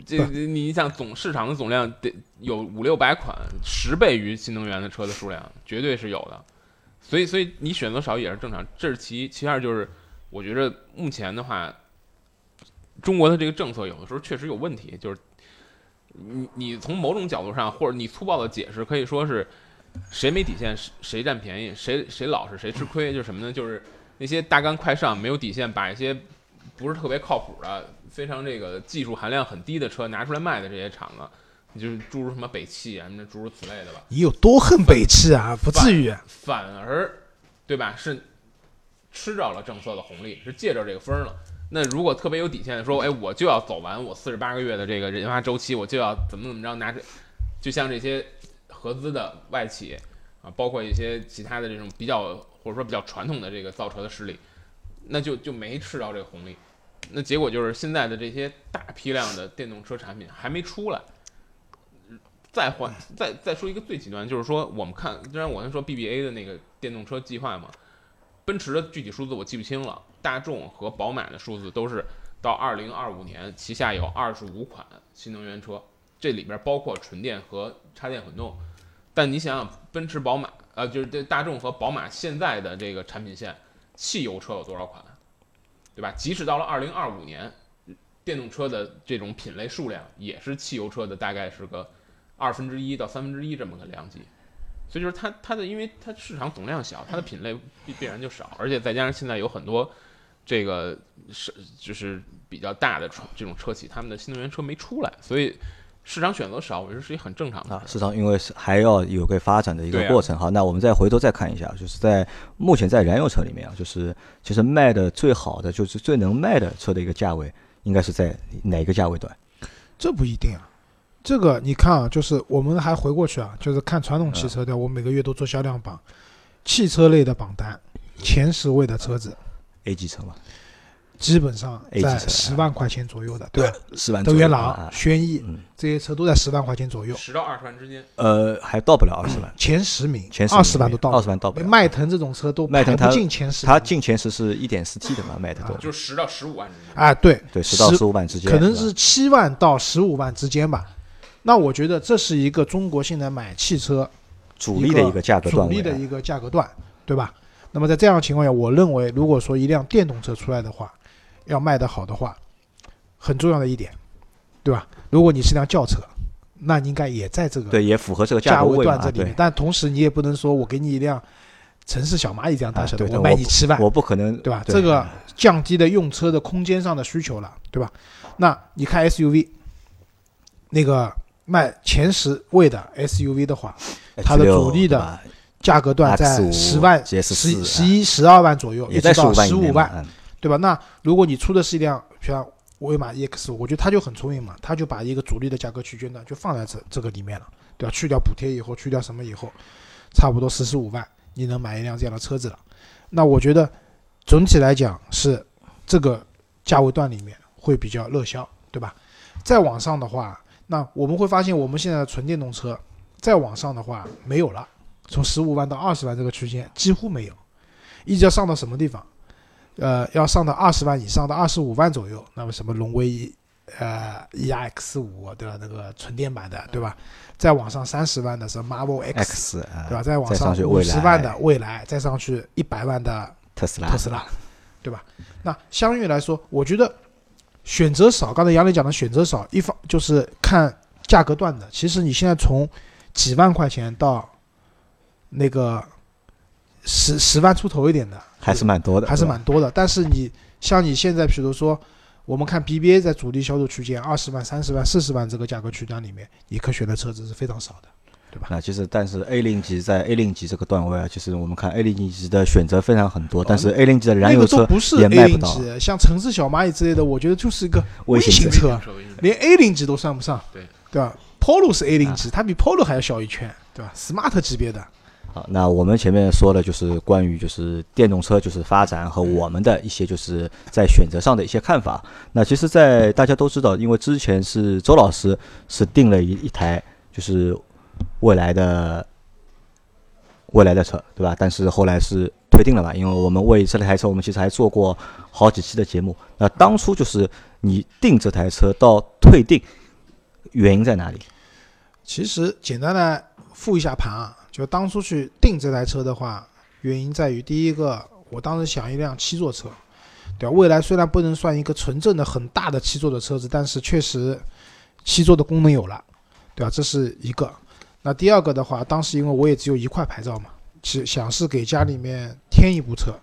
Speaker 3: 这你想总市场的总量得有五六百款，十倍于新能源的车的数量，绝对是有的。所以，所以你选择少也是正常。这是其一，其二就是，我觉着目前的话，中国的这个政策有的时候确实有问题，就是你你从某种角度上，或者你粗暴的解释，可以说是谁没底线谁谁占便宜，谁谁老实谁吃亏，就是什么呢？就是那些大干快上、没有底线，把一些不是特别靠谱的，非常这个技术含量很低的车拿出来卖的这些厂子，就是诸如什么北汽啊，什么诸如此类的吧，
Speaker 2: 你有多恨北汽啊？不至于，
Speaker 3: 反而对吧是吃着了政策的红利，是借着这个风儿了。那如果特别有底线的说，哎，我就要走完我四十八个月的这个研发周期，我就要怎么怎么着拿着，就像这些合资的外企啊，包括一些其他的这种比较或者说比较传统的这个造车的势力，那就就没吃着这个红利。那结果就是现在的这些大批量的电动车产品还没出来。再换再再说一个最极端，就是说我们看，虽然我先说 BBA 的那个电动车计划嘛，奔驰的具体数字我记不清了，大众和宝马的数字都是到二零二五年旗下有二十五款新能源车，这里边包括纯电和插电混动。但你想想，奔驰、宝马，呃，就是这大众和宝马现在的这个产品线，汽油车有多少款，对吧？即使到了二零二五年，电动车的这种品类数量也是汽油车的大概是个。二分之一到三分之一这么个量级，所以就是它它的，因为它市场总量小，它的品类必必然就少，而且再加上现在有很多这个是就是比较大的这种车企，他们的新能源车没出来，所以市场选择少，我觉得是一很正常的
Speaker 1: 啊。市场因为是还要有个发展的一个过程。好，那我们再回头再看一下，就是在目前在燃油车里面啊，就是其实卖的最好的就是最能卖的车的一个价位，应该是在哪个价位段？
Speaker 2: 这不一定啊。这个你看啊，就是我们还回过去啊，就是看传统汽车的，我每个月都做销量榜，汽车类的榜单前十位的车子
Speaker 1: ，A 级车嘛，
Speaker 2: 基本上在十万块钱左右的，对吧？
Speaker 1: 十万。
Speaker 2: 德源朗、轩逸这些车都在十万块钱左右，
Speaker 3: 十到二十万之间。
Speaker 1: 呃，还到不了二十万，
Speaker 2: 前十名，
Speaker 1: 前
Speaker 2: 二十万都到，
Speaker 1: 二十万到不了。
Speaker 2: 迈腾这种车都
Speaker 1: 迈腾
Speaker 2: 它进前十，
Speaker 1: 它进前十是一点四 T 的嘛，迈腾都
Speaker 3: 就十到十五万之间。
Speaker 2: 啊，对
Speaker 1: 对，十到十五万之间，
Speaker 2: 可能是七万到十五万之间吧。那我觉得这是一个中国现在买汽车
Speaker 1: 主力的一个价格段，
Speaker 2: 主力的一个价格段，对吧？那么在这样的情况下，我认为如果说一辆电动车出来的话，要卖得好的话，很重要的一点，对吧？如果你是辆轿车，那应该也在这个
Speaker 1: 对，也符合这个
Speaker 2: 价
Speaker 1: 位
Speaker 2: 段这里面。但同时你也不能说我给你一辆城市小蚂蚁这样大小的，我卖你七万，
Speaker 1: 我不可能，
Speaker 2: 对吧？这个降低了用车的空间上的需求了，对吧？那你看 SUV 那个。卖前十位的 SUV 的话，它的主力的价格段在十万、十十一、十二万左右，
Speaker 1: 也
Speaker 2: 到十
Speaker 1: 五
Speaker 2: 万，对吧？那如果你出的是一辆像威马 EX，我觉得它就很聪明嘛，它就把一个主力的价格区间段就放在这这个里面了，对吧？去掉补贴以后，去掉什么以后，差不多十四五万，你能买一辆这样的车子了。那我觉得总体来讲是这个价位段里面会比较热销，对吧？再往上的话。那我们会发现，我们现在的纯电动车再往上的话没有了，从十五万到二十万这个区间几乎没有，一直要上到什么地方？呃，要上到二十万以上到二十五万左右。那么什么荣威呃 E X 五对吧？那个纯电版的对吧？再往上三十万的是 Marvel
Speaker 1: X
Speaker 2: 对吧？再往上五十万的蔚来，再上去一百万的
Speaker 1: 特斯拉
Speaker 2: 特斯拉，对吧？那相对来说，我觉得。选择少，刚才杨磊讲的选择少，一方就是看价格段的。其实你现在从几万块钱到那个十十万出头一点的，
Speaker 1: 还是蛮多的，
Speaker 2: 还是蛮多的。但是你像你现在，比如说我们看 BBA 在主力销售区间二十万、三十万、四十万这个价格区间里面，你可选的车子是非常少的。对吧？
Speaker 1: 那其实，但是 A 零级在 A 零级这个段位啊，其实我们看 A 零级的选择非常很多，但是 A 零级的燃油车也卖不到。
Speaker 2: 像城市小蚂蚁之类的，我觉得就是一个
Speaker 1: 微
Speaker 2: 型车，连 A 零级都算不上。
Speaker 3: 对
Speaker 2: 对吧？Polo 是 A 零级，它比 Polo 还要小一圈，对吧？Smart 级别的。
Speaker 1: 好，那我们前面说的就是关于就是电动车就是发展和我们的一些就是在选择上的一些看法。那其实，在大家都知道，因为之前是周老师是定了一一台就是。未来的未来的车，对吧？但是后来是退订了嘛？因为我们为这台车，我们其实还做过好几期的节目。那当初就是你订这台车到退订，原因在哪里？
Speaker 2: 其实简单的复一下盘啊，就当初去订这台车的话，原因在于第一个，我当时想一辆七座车，对吧？未来虽然不能算一个纯正的很大的七座的车子，但是确实七座的功能有了，对吧？这是一个。那第二个的话，当时因为我也只有一块牌照嘛，是想是给家里面添一部车。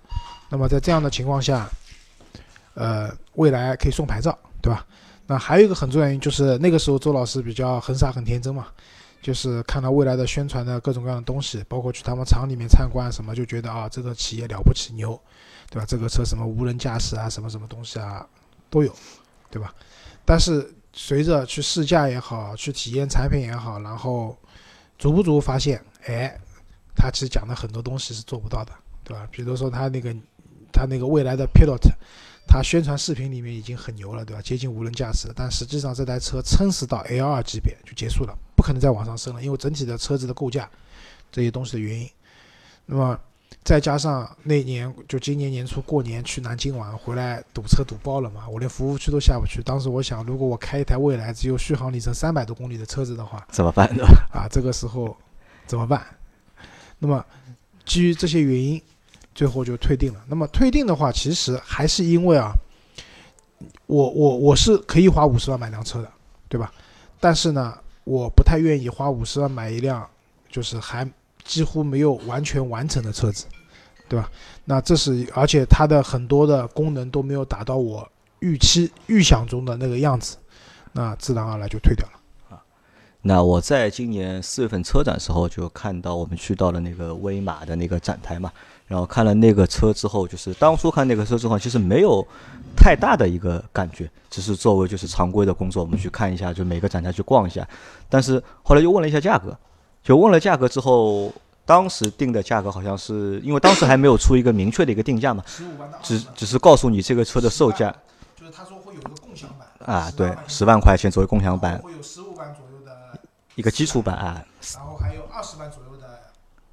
Speaker 2: 那么在这样的情况下，呃，未来可以送牌照，对吧？那还有一个很重要原因就是那个时候周老师比较很傻很天真嘛，就是看到未来的宣传的各种各样的东西，包括去他们厂里面参观什么，就觉得啊这个企业了不起牛，对吧？这个车什么无人驾驶啊，什么什么东西啊都有，对吧？但是随着去试驾也好，去体验产品也好，然后足不足发现，哎，他其实讲的很多东西是做不到的，对吧？比如说他那个他那个未来的 Pilot。他宣传视频里面已经很牛了，对吧？接近无人驾驶了，但实际上这台车撑死到 L2 级别就结束了，不可能再往上升了，因为整体的车子的构架这些东西的原因。那么再加上那年就今年年初过年去南京玩回来堵车堵爆了嘛，我连服务区都下不去。当时我想，如果我开一台未来只有续航里程三百多公里的车子的话，
Speaker 1: 怎么办呢？
Speaker 2: 啊，这个时候怎么办？那么基于这些原因。最后就退订了。那么退订的话，其实还是因为啊，我我我是可以花五十万买辆车的，对吧？但是呢，我不太愿意花五十万买一辆就是还几乎没有完全完成的车子，对吧？那这是而且它的很多的功能都没有达到我预期预想中的那个样子，那自然而然就退掉了啊。
Speaker 1: 那我在今年四月份车展时候就看到我们去到了那个威马的那个展台嘛。然后看了那个车之后，就是当初看那个车之后，其实没有太大的一个感觉，只是作为就是常规的工作，我们去看一下，就每个展台去逛一下。但是后来又问了一下价格，就问了价格之后，当时定的价格好像是因为当时还没有出一个明确的一个定价嘛，只只是告诉你这个车的售价，
Speaker 2: 就是他说会有一个共享版
Speaker 1: 啊，对，十万块钱作为共享版，
Speaker 2: 会有十五万左右的
Speaker 1: 一个基础版啊，
Speaker 2: 然后还有二十万左右的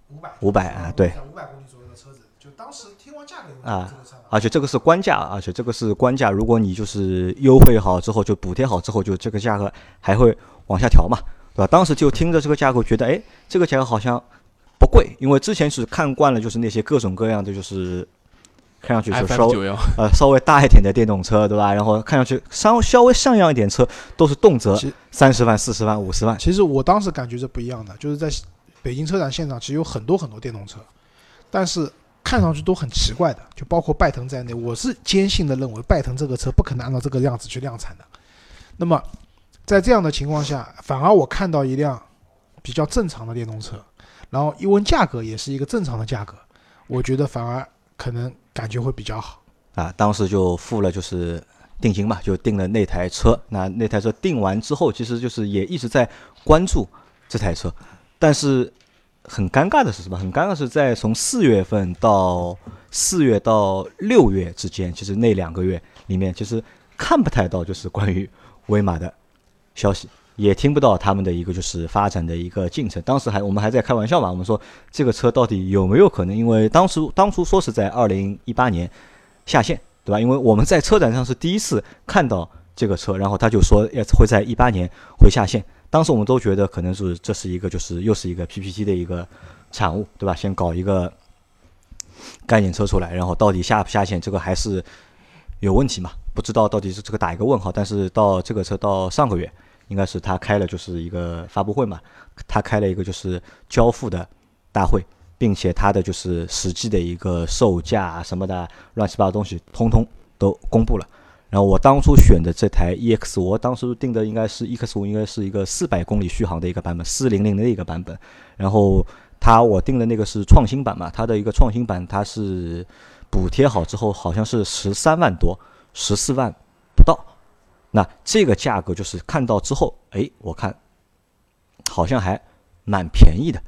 Speaker 2: 五百
Speaker 1: 五百啊，对。
Speaker 2: 五百公里左右的车子，就当时听完价格
Speaker 1: 啊，而且这个是官价，而且这个是官价。如果你就是优惠好之后，就补贴好之后，就这个价格还会往下调嘛，对吧？当时就听着这个价格，觉得哎，这个价格好像不贵，因为之前是看惯了，就是那些各种各样的，就是看上去就稍呃稍微大一点的电动车，对吧？然后看上去稍稍微像样一点车，都是动辄三十万、四十万、五十万。
Speaker 2: 其实我当时感觉是不一样的，就是在北京车展现场，其实有很多很多电动车，但是。看上去都很奇怪的，就包括拜腾在内，我是坚信的认为拜腾这个车不可能按照这个样子去量产的。那么，在这样的情况下，反而我看到一辆比较正常的电动车，然后一问价格也是一个正常的价格，我觉得反而可能感觉会比较好。
Speaker 1: 啊，当时就付了就是定金嘛，就定了那台车。那那台车定完之后，其实就是也一直在关注这台车，但是。很尴尬的是什么？很尴尬是在从四月份到四月到六月之间，其实那两个月里面，其实看不太到就是关于威马的消息，也听不到他们的一个就是发展的一个进程。当时还我们还在开玩笑嘛，我们说这个车到底有没有可能？因为当时当初说是在二零一八年下线，对吧？因为我们在车展上是第一次看到这个车，然后他就说要会在一八年会下线。当时我们都觉得可能是这是一个就是又是一个 PPT 的一个产物，对吧？先搞一个概念车出来，然后到底下不下线，这个还是有问题嘛？不知道到底是这个打一个问号。但是到这个车到上个月，应该是他开了就是一个发布会嘛，他开了一个就是交付的大会，并且他的就是实际的一个售价什么的乱七八糟东西，通通都公布了。然后我当初选的这台 EX，我当时定的应该是 EX 五，应该是一个四百公里续航的一个版本，四零零的一个版本。然后它我定的那个是创新版嘛，它的一个创新版它是补贴好之后好像是十三万多，十四万。那这个价格就是看到之后，哎，我看好像还蛮便宜的。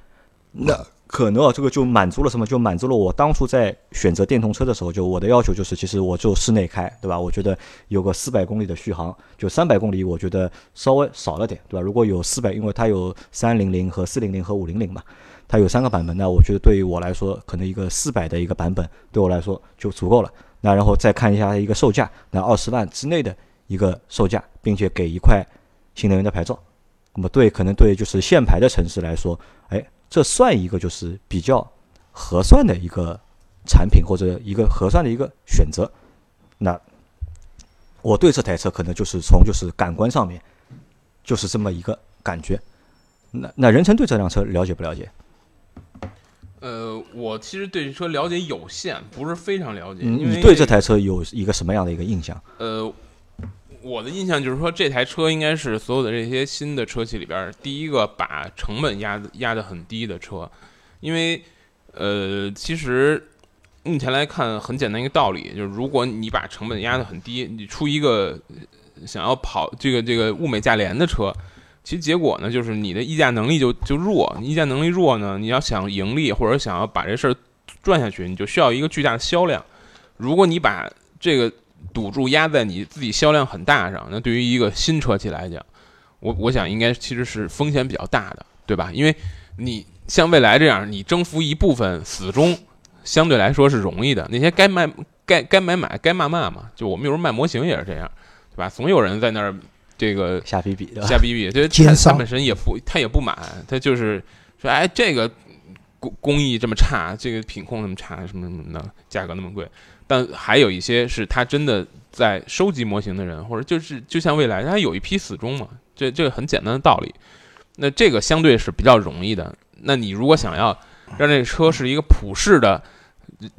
Speaker 1: 那可能啊，这个就满足了什么？就满足了我当初在选择电动车的时候，就我的要求就是，其实我就室内开，对吧？我觉得有个四百公里的续航，就三百公里，我觉得稍微少了点，对吧？如果有四百，因为它有三零零和四零零和五零零嘛，它有三个版本，那我觉得对于我来说，可能一个四百的一个版本对我来说就足够了。那然后再看一下一个售价，那二十万之内的一个售价，并且给一块新能源的牌照，那么对可能对就是限牌的城市来说，哎。这算一个就是比较合算的一个产品或者一个合算的一个选择。那我对这台车可能就是从就是感官上面就是这么一个感觉。那那任成对这辆车了解不了解？
Speaker 3: 呃，我其实对这车了解有限，不是非常了解。
Speaker 1: 你对这台车有一个什么样的一个印象？
Speaker 3: 呃，我的印象就是说，这台车应该是所有的这些新的车企里边第一个把成本压压得很低的车，因为呃，其实目前来看很简单一个道理，就是如果你把成本压得很低，你出一个想要跑这个这个物美价廉的车。其实结果呢，就是你的议价能力就就弱，你议价能力弱呢，你要想盈利或者想要把这事儿赚下去，你就需要一个巨大的销量。如果你把这个赌注压在你自己销量很大上，那对于一个新车企来讲，我我想应该其实是风险比较大的，对吧？因为你像未来这样，你征服一部分死忠，相对来说是容易的。那些该卖该该买买，该骂骂嘛。就我们有时候卖模型也是这样，对吧？总有人在那儿这个
Speaker 1: 瞎逼逼，
Speaker 3: 瞎逼逼，这 他他本身也不他也不满，他就是说，哎，这个工艺这么差，这个品控那么差，什么什么的，价格那么贵。但还有一些是他真的在收集模型的人，或者就是就像未来，他有一批死忠嘛，这这个很简单的道理。那这个相对是比较容易的。那你如果想要让这车是一个普世的、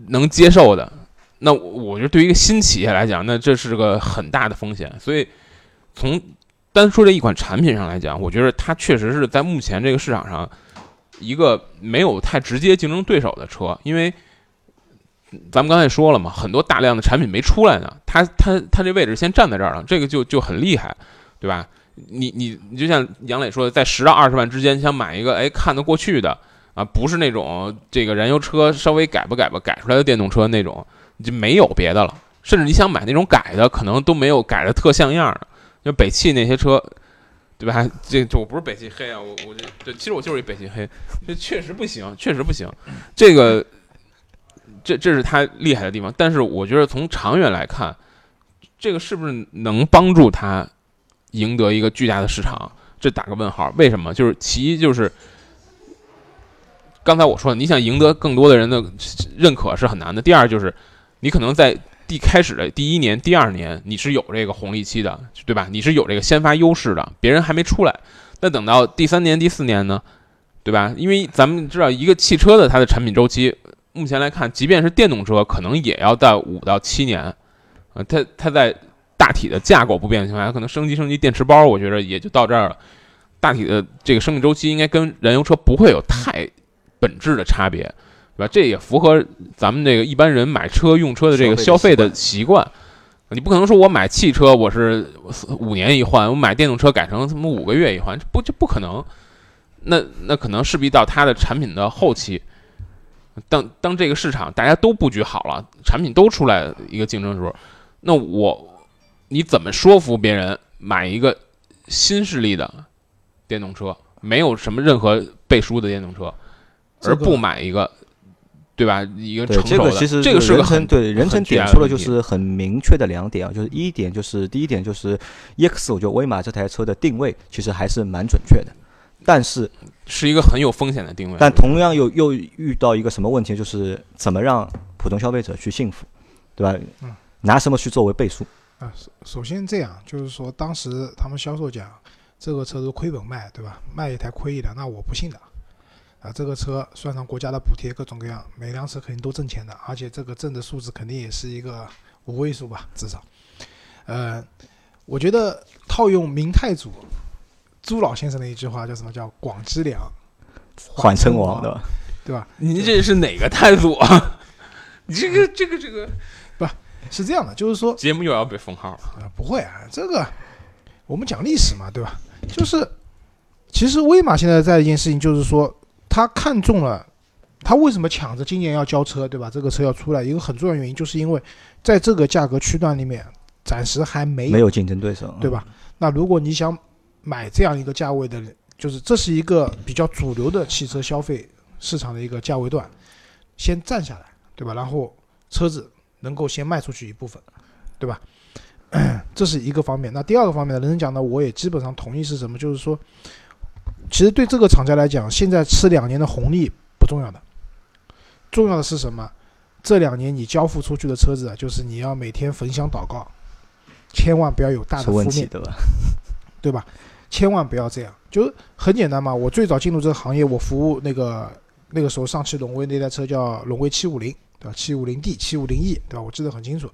Speaker 3: 能接受的，那我觉得对于一个新企业来讲，那这是个很大的风险。所以从单说这一款产品上来讲，我觉得它确实是在目前这个市场上一个没有太直接竞争对手的车，因为咱们刚才说了嘛，很多大量的产品没出来呢，它它它这位置先站在这儿了，这个就就很厉害，对吧？你你你就像杨磊说的，在十到二十万之间想买一个哎看得过去的啊，不是那种这个燃油车稍微改吧改吧改出来的电动车那种，就没有别的了。甚至你想买那种改的，可能都没有改的特像样的。就北汽那些车，对吧？这这我不是北汽黑啊，我我这对，其实我就是一北汽黑，这确实不行，确实不行。这个这这是它厉害的地方，但是我觉得从长远来看，这个是不是能帮助它赢得一个巨大的市场？这打个问号。为什么？就是其一就是刚才我说的，你想赢得更多的人的认可是很难的。第二就是你可能在第开始的第一年、第二年，你是有这个红利期的，对吧？你是有这个先发优势的，别人还没出来。那等到第三年、第四年呢，对吧？因为咱们知道，一个汽车的它的产品周期，目前来看，即便是电动车，可能也要到五到七年。啊，它它在大体的架构不变的情况下，可能升级升级电池包，我觉得也就到这儿了。大体的这个生命周期应该跟燃油车不会有太本质的差别。对吧？这也符合咱们这个一般人买车用车的这个消费的习惯。你不可能说我买汽车我是五年一换，我买电动车改成他妈五个月一换，这不这不可能。那那可能势必到它的产品的后期，当当这个市场大家都布局好了，产品都出来一个竞争的时候，那我你怎么说服别人买一个新势力的电动车，没有什么任何背书的电动车，而不买一个？对吧？一个
Speaker 1: 对
Speaker 3: 成熟的，
Speaker 1: 这个其实
Speaker 3: 这个是个很
Speaker 1: 对任琛
Speaker 3: 很巨大
Speaker 1: 点出了就是很明确的两点啊，就是一点就是第一点就是 EX，我觉得威马这台车的定位其实还是蛮准确的，但是
Speaker 3: 是一个很有风险的定位。
Speaker 1: 但同样又又遇到一个什么问题，就是怎么让普通消费者去信服，对吧？
Speaker 2: 嗯
Speaker 1: 拿什么去作为背书？
Speaker 2: 啊，首首先这样，就是说当时他们销售讲这个车是亏本卖，对吧？卖一台亏一辆，那我不信的。啊，这个车算上国家的补贴，各种各样，每辆车肯定都挣钱的，而且这个挣的数字肯定也是一个五位数吧，至少。呃，我觉得套用明太祖朱老先生的一句话，叫什么叫“广积粮，
Speaker 1: 缓称
Speaker 2: 称
Speaker 1: 王，对吧？
Speaker 2: 对吧？
Speaker 3: 您这是哪个太祖啊？你这个这个这个不
Speaker 2: 是这样的，就是说
Speaker 3: 节目又要被封号了。
Speaker 2: 啊，不会啊，这个我们讲历史嘛，对吧？就是其实威马现在在一件事情，就是说他看中了，他为什么抢着今年要交车，对吧？这个车要出来，一个很重要的原因，就是因为在这个价格区段里面，暂时还没有，
Speaker 1: 没有竞争对手，
Speaker 2: 对吧？那如果你想买这样一个价位的，就是这是一个比较主流的汽车消费市场的一个价位段，先站下来，对吧？然后车子能够先卖出去一部分，对吧？这是一个方面。那第二个方面呢，人人讲呢，我也基本上同意是什么？就是说，其实对这个厂家来讲，现在吃两年的红利不重要的，重要的是什么？这两年你交付出去的车子啊，就是你要每天焚香祷告，千万不要有大的
Speaker 1: 出
Speaker 2: 负面，
Speaker 1: 问题对吧？
Speaker 2: 对吧？千万不要这样，就是很简单嘛。我最早进入这个行业，我服务那个那个时候上汽荣威那台车叫荣威七五零，对吧？七五零 D、七五零 E，对吧？我记得很清楚，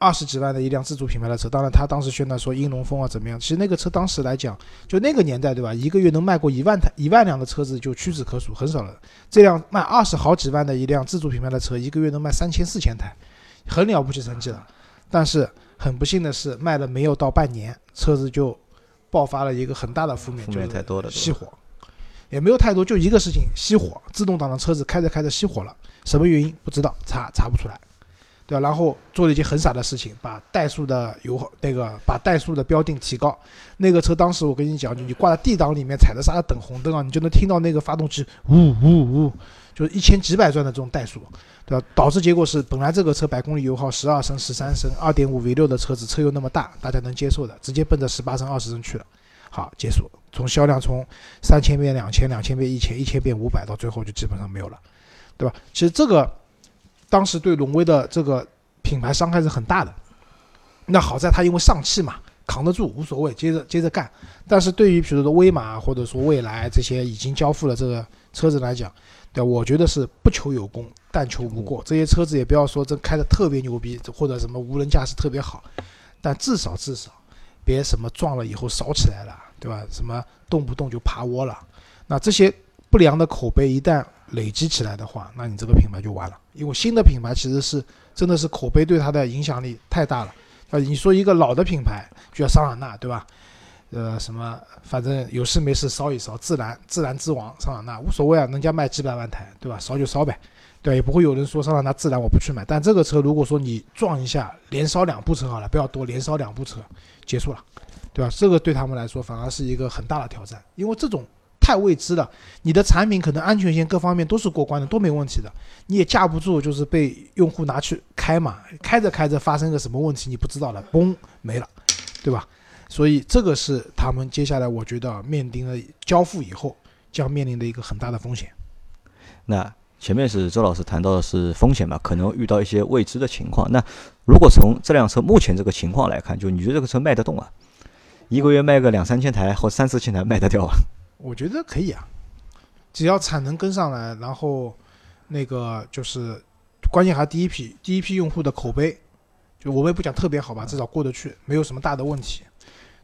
Speaker 2: 二十几万的一辆自主品牌的车。当然，他当时宣传说英龙风啊怎么样？其实那个车当时来讲，就那个年代，对吧？一个月能卖过一万台、一万辆的车子就屈指可数，很少了。这辆卖二十好几万的一辆自主品牌的车，一个月能卖三千、四千台，很了不起成绩了。但是很不幸的是，卖了没有到半年，车子就爆发了一个很大的负面，
Speaker 1: 负面太多了，
Speaker 2: 熄火。也没有太多，就一个事情，熄火，自动挡的车子开着开着熄火了，什么原因不知道，查查不出来，对？然后做了一件很傻的事情，把怠速的油耗那个把怠速的标定提高，那个车当时我跟你讲，你挂在 D 档里面踩着刹车等红灯啊，你就能听到那个发动机呜呜呜，就是一千几百转的这种怠速，对吧？导致结果是，本来这个车百公里油耗十二升、十三升，二点五 V 六的车子车又那么大，大家能接受的，直接奔着十八升、二十升去了。好，结束。从销量从三千变两千，两千变一千，一千变五百，到最后就基本上没有了，对吧？其实这个当时对荣威的这个品牌伤害是很大的。那好在它因为上汽嘛，扛得住，无所谓，接着接着干。但是对于比如说威马或者说蔚来这些已经交付了这个车子来讲，对，我觉得是不求有功，但求无过。这些车子也不要说这开的特别牛逼，或者什么无人驾驶特别好，但至少至少。别什么撞了以后烧起来了，对吧？什么动不动就趴窝了，那这些不良的口碑一旦累积起来的话，那你这个品牌就完了。因为新的品牌其实是真的是口碑对它的影响力太大了。啊，你说一个老的品牌，就像桑塔纳，对吧？呃，什么反正有事没事烧一烧，自然自然之王桑塔纳无所谓啊，人家卖几百万台，对吧？烧就烧呗。对，也不会有人说桑塔纳自然我不去买。但这个车如果说你撞一下，连烧两部车好了，不要多，连烧两部车结束了，对吧？这个对他们来说反而是一个很大的挑战，因为这种太未知了。你的产品可能安全性各方面都是过关的，都没问题的，你也架不住就是被用户拿去开嘛，开着开着发生个什么问题你不知道了，嘣没了，对吧？所以这个是他们接下来我觉得面临的交付以后将面临的一个很大的风险。
Speaker 1: 那。前面是周老师谈到的是风险嘛，可能遇到一些未知的情况。那如果从这辆车目前这个情况来看，就你觉得这个车卖得动啊？一个月卖个两三千台或三四千台卖得掉啊？
Speaker 2: 我觉得可以啊，只要产能跟上来，然后那个就是关键还是第一批第一批用户的口碑，就我们也不讲特别好吧，至少过得去，没有什么大的问题，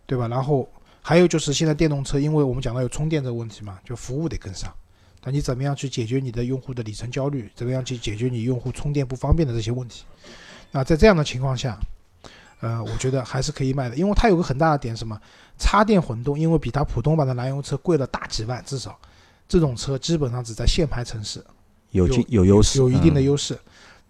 Speaker 2: 对吧？然后还有就是现在电动车，因为我们讲到有充电这个问题嘛，就服务得跟上。那你怎么样去解决你的用户的里程焦虑？怎么样去解决你用户充电不方便的这些问题？那在这样的情况下，呃，我觉得还是可以卖的，因为它有个很大的点，什么？插电混动，因为比它普通版的燃油车贵了大几万，至少这种车基本上只在限牌城市
Speaker 1: 有有优势，
Speaker 2: 有一定的优势。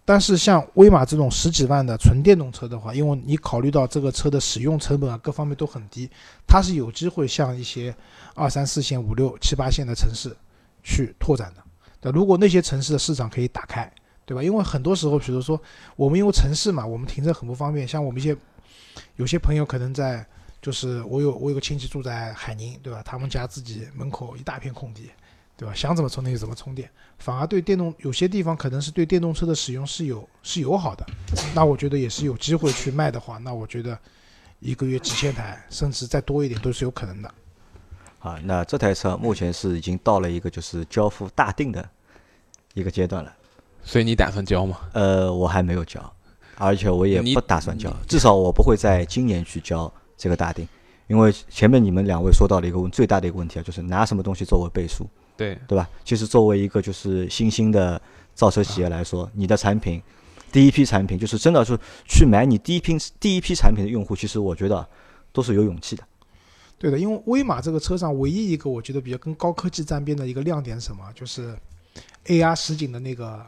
Speaker 2: 但是像威马这种十几万的纯电动车的话，因为你考虑到这个车的使用成本啊，各方面都很低，它是有机会向一些二三四线、五六七八线的城市。去拓展的，那如果那些城市的市场可以打开，对吧？因为很多时候，比如说我们因为城市嘛，我们停车很不方便。像我们一些有些朋友可能在，就是我有我有个亲戚住在海宁，对吧？他们家自己门口一大片空地，对吧？想怎么充电就怎么充电，反而对电动有些地方可能是对电动车的使用是有是友好的。那我觉得也是有机会去卖的话，那我觉得一个月几千台，甚至再多一点都是有可能的。
Speaker 1: 啊，那这台车目前是已经到了一个就是交付大定的一个阶段了，
Speaker 3: 所以你打算交吗？
Speaker 1: 呃，我还没有交，而且我也不打算交，至少我不会在今年去交这个大定，因为前面你们两位说到了一个最大的一个问题啊，就是拿什么东西作为背书，
Speaker 3: 对
Speaker 1: 对吧？其实作为一个就是新兴的造车企业来说，你的产品第一批产品就是真的是去买你第一批第一批产品的用户，其实我觉得都是有勇气的。
Speaker 2: 对的，因为威马这个车上唯一一个我觉得比较跟高科技沾边的一个亮点是什么？就是 AR 实景的那个，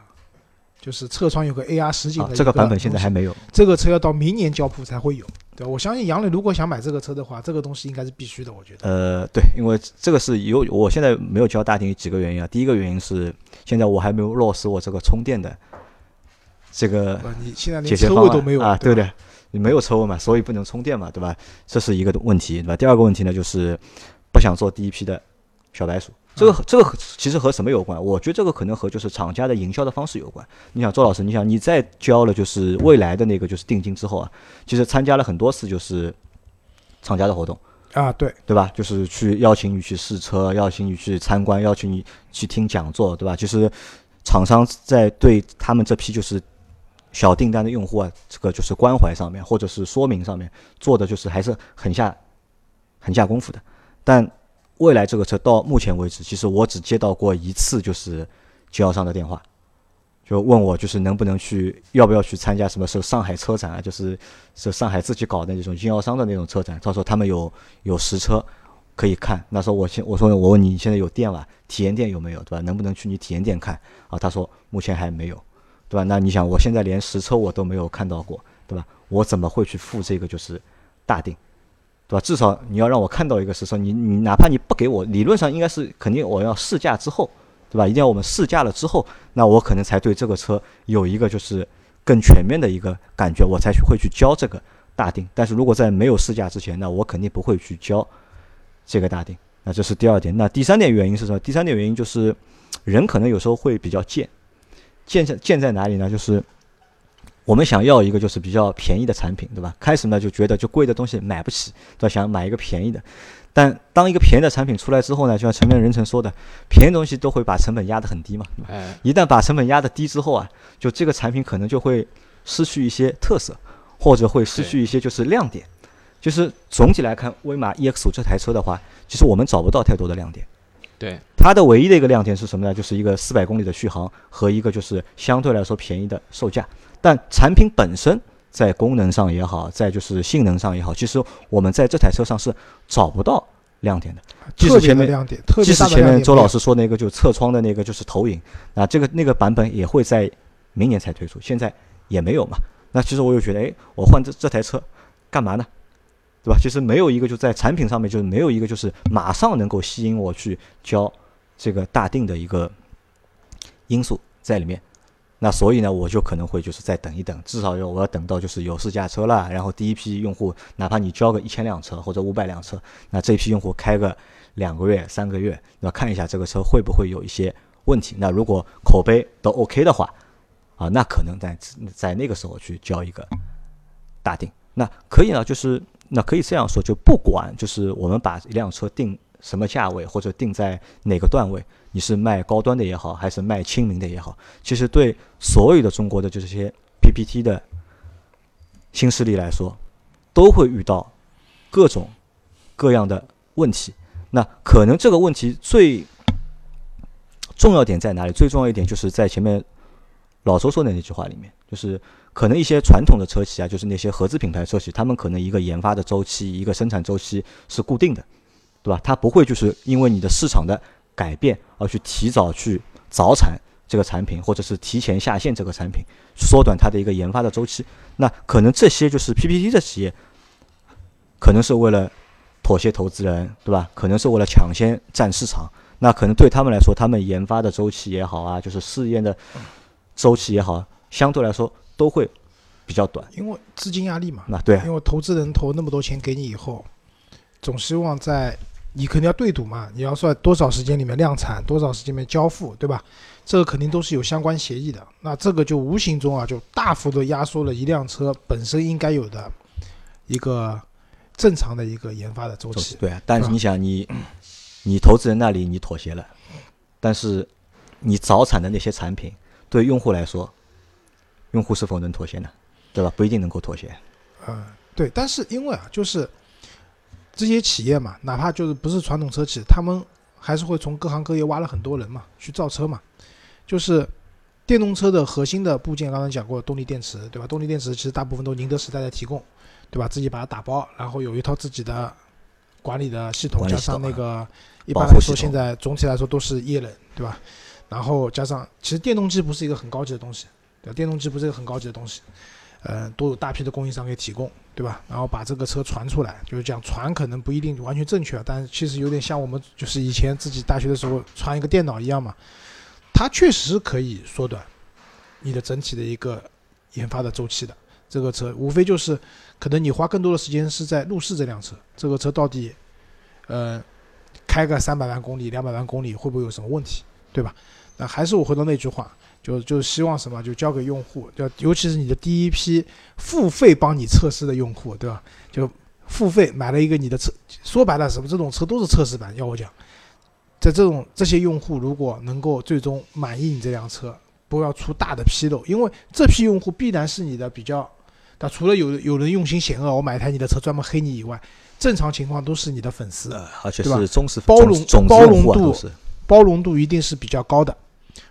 Speaker 2: 就是侧窗有个 AR 实景的。
Speaker 1: 这个版本现在还没有。
Speaker 2: 这个车要到明年交付才会有。对，我相信杨磊如果想买这个车的话，这个东西应该是必须的。我觉得。
Speaker 1: 呃，对，因为这个是有我现在没有交大定几个原因啊。第一个原因是现在我还没有落实我这个充电的这个
Speaker 2: 你现在连车位都没有
Speaker 1: 啊？
Speaker 2: 对
Speaker 1: 不对？你没有车位嘛，所以不能充电嘛，对吧？这是一个问题，对吧？第二个问题呢，就是不想做第一批的小白鼠。这个这个其实和什么有关？我觉得这个可能和就是厂家的营销的方式有关。你想，周老师，你想你在交了就是未来的那个就是定金之后啊，其实参加了很多次就是厂家的活动，
Speaker 2: 啊，对，
Speaker 1: 对吧？就是去邀请你去试车，邀请你去参观，邀请你去听讲座，对吧？其实厂商在对他们这批就是小订单的用户啊，这个就是关怀上面，或者是说明上面做的就是还是很下很下功夫的。但未来这个车到目前为止，其实我只接到过一次，就是经销商的电话，就问我就是能不能去，要不要去参加什么时候上海车展啊？就是是上海自己搞的那种经销商的那种车展，到时候他们有有实车可以看。那时候我先我说我问你现在有店吧？体验店有没有？对吧？能不能去你体验店看？啊，他说目前还没有，对吧？那你想我现在连实车我都没有看到过，对吧？我怎么会去付这个就是大定？对吧？至少你要让我看到一个实车，你你哪怕你不给我，理论上应该是肯定我要试驾之后，对吧？一定要我们试驾了之后，那我可能才对这个车有一个就是更全面的一个感觉，我才去会去交这个大定。但是如果在没有试驾之前，那我肯定不会去交这个大定。那这是第二点。那第三点原因是什么？第三点原因就是人可能有时候会比较贱，贱在贱在哪里呢？就是我们想要一个就是比较便宜的产品，对吧？开始呢就觉得就贵的东西买不起，对吧？想买一个便宜的。但当一个便宜的产品出来之后呢，就像前面任成说的，便宜东西都会把成本压得很低嘛。
Speaker 3: 哎，
Speaker 1: 一旦把成本压得低之后啊，就这个产品可能就会失去一些特色，或者会失去一些就是亮点。就是总体来看，威马 EX 五这台车的话，其实我们找不到太多的亮点。
Speaker 3: 对，
Speaker 1: 它的唯一的一个亮点是什么呢？就是一个四百公里的续航和一个就是相对来说便宜的售价。但产品本身在功能上也好，在就是性能上也好，其实我们在这台车上是找不到亮点的。即使前面
Speaker 2: 亮点，特
Speaker 1: 即
Speaker 2: 别大的
Speaker 1: 使前面周老师说那个就侧窗的那个就是投影，啊，这个那个版本也会在明年才推出，现在也没有嘛。那其实我又觉得，哎，我换这这台车干嘛呢？对吧？其实没有一个就在产品上面就是没有一个就是马上能够吸引我去交这个大定的一个因素在里面。那所以呢，我就可能会就是再等一等，至少要我要等到就是有试驾车了，然后第一批用户，哪怕你交个一千辆车或者五百辆车，那这批用户开个两个月、三个月，那看一下这个车会不会有一些问题。那如果口碑都 OK 的话，啊，那可能在在那个时候去交一个大定。那可以呢，就是那可以这样说，就不管就是我们把一辆车定什么价位，或者定在哪个段位，你是卖高端的也好，还是卖亲民的也好，其实对所有的中国的就这些 PPT 的新势力来说，都会遇到各种各样的问题。那可能这个问题最重要点在哪里？最重要一点就是在前面老周说的那句话里面，就是可能一些传统的车企啊，就是那些合资品牌车企，他们可能一个研发的周期、一个生产周期是固定的，对吧？它不会就是因为你的市场的改变而去提早去早产这个产品，或者是提前下线这个产品，缩短它的一个研发的周期。那可能这些就是 PPT 的企业，可能是为了妥协投资人，对吧？可能是为了抢先占市场。那可能对他们来说，他们研发的周期也好啊，就是试验的周期也好，相对来说都会比较短。
Speaker 2: 因为资金压力嘛，
Speaker 1: 那对啊，
Speaker 2: 因为投资人投那么多钱给你以后，总希望在你肯定要对赌嘛，你要算多少时间里面量产，多少时间里面交付，对吧？这个肯定都是有相关协议的。那这个就无形中啊，就大幅度压缩了一辆车本身应该有的一个正常的一个研发的周期。
Speaker 1: 对啊。但是你想，你你投资人那里你妥协了，但是你早产的那些产品，对用户来说，用户是否能妥协呢？对吧？不一定能够妥协。
Speaker 2: 嗯，对，但是因为啊，就是这些企业嘛，哪怕就是不是传统车企，他们还是会从各行各业挖了很多人嘛，去造车嘛。就是电动车的核心的部件，刚才讲过，动力电池，对吧？动力电池其实大部分都宁德时代在提供，对吧？自己把它打包，然后有一套自己的管理的系统，加上那个一般来说，现在总体来说都是液冷，对吧？然后加上，其实电动机不是一个很高级的东西，对吧？电动机不是一个很高级的东西，呃，都有大批的供应商给提供，对吧？然后把这个车传出来，就是讲传可能不一定完全正确，但是其实有点像我们就是以前自己大学的时候传一个电脑一样嘛，它确实可以缩短你的整体的一个研发的周期的。这个车无非就是可能你花更多的时间是在路试这辆车，这个车到底，呃，开个三百万公里、两百万公里会不会有什么问题，对吧？那还是我回到那句话，就就希望什么，就交给用户，就尤其是你的第一批付费帮你测试的用户，对吧？就付费买了一个你的车，说白了，什么这种车都是测试版。要我讲，在这种这些用户如果能够最终满意你这辆车，不要出大的纰漏，因为这批用户必然是你的比较，那除了有有人用心险恶，我买一台你的车专门黑你以外，正常情况都是你的粉丝，
Speaker 1: 呃，而且
Speaker 2: 对吧
Speaker 1: 是忠实
Speaker 2: 包容
Speaker 1: 种
Speaker 2: 包容度包容度一定是比较高的，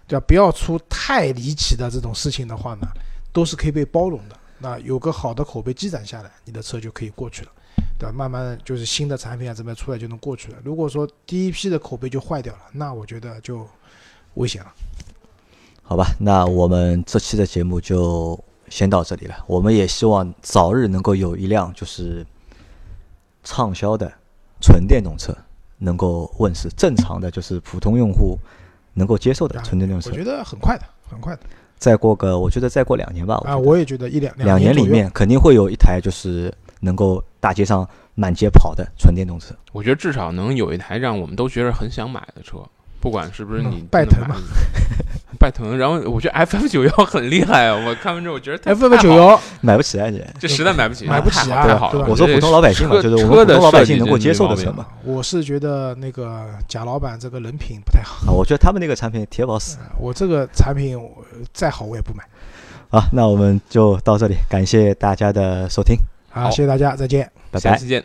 Speaker 2: 对吧？不要出太离奇的这种事情的话呢，都是可以被包容的。那有个好的口碑积攒下来，你的车就可以过去了，对吧？慢慢就是新的产品啊，怎么出来就能过去了。如果说第一批的口碑就坏掉了，那我觉得就危险了。
Speaker 1: 好吧，那我们这期的节目就先到这里了。我们也希望早日能够有一辆就是畅销的纯电动车能够问世，正常的就是普通用户能够接受的
Speaker 2: 啊
Speaker 1: 纯电动车
Speaker 2: 我。觉得很快的，很快的
Speaker 1: 再过个，我觉得再过两年吧，
Speaker 2: 啊！我也觉得一两
Speaker 1: 两
Speaker 2: 年
Speaker 1: 里面肯定会有一台就是能够大街上满街跑的纯电动车。
Speaker 3: 我觉得至少能有一台让我们都觉得很想买的车，不管是不是你
Speaker 2: 嗯拜腾
Speaker 3: 拜腾。然后我觉得 FF 九幺 很厉害啊，我看完之后我觉得
Speaker 2: F
Speaker 3: 太
Speaker 2: F 九幺
Speaker 1: 买不起啊你！
Speaker 3: 这实在买不起，
Speaker 2: 买不起啊
Speaker 3: 太好了。
Speaker 2: 对
Speaker 1: 我说普通老百姓嘛就是我们普通老百姓能够接受的车嘛
Speaker 2: 我是觉得那个贾老板这个人品不太好。
Speaker 1: 啊，我觉得他们那个产品铁保死
Speaker 2: 啊我这个产品我再好我也不买。
Speaker 1: 好，那我们就到这里，感谢大家的收听，
Speaker 2: 好，谢谢大家，再见。
Speaker 1: 拜拜。
Speaker 3: 下次见。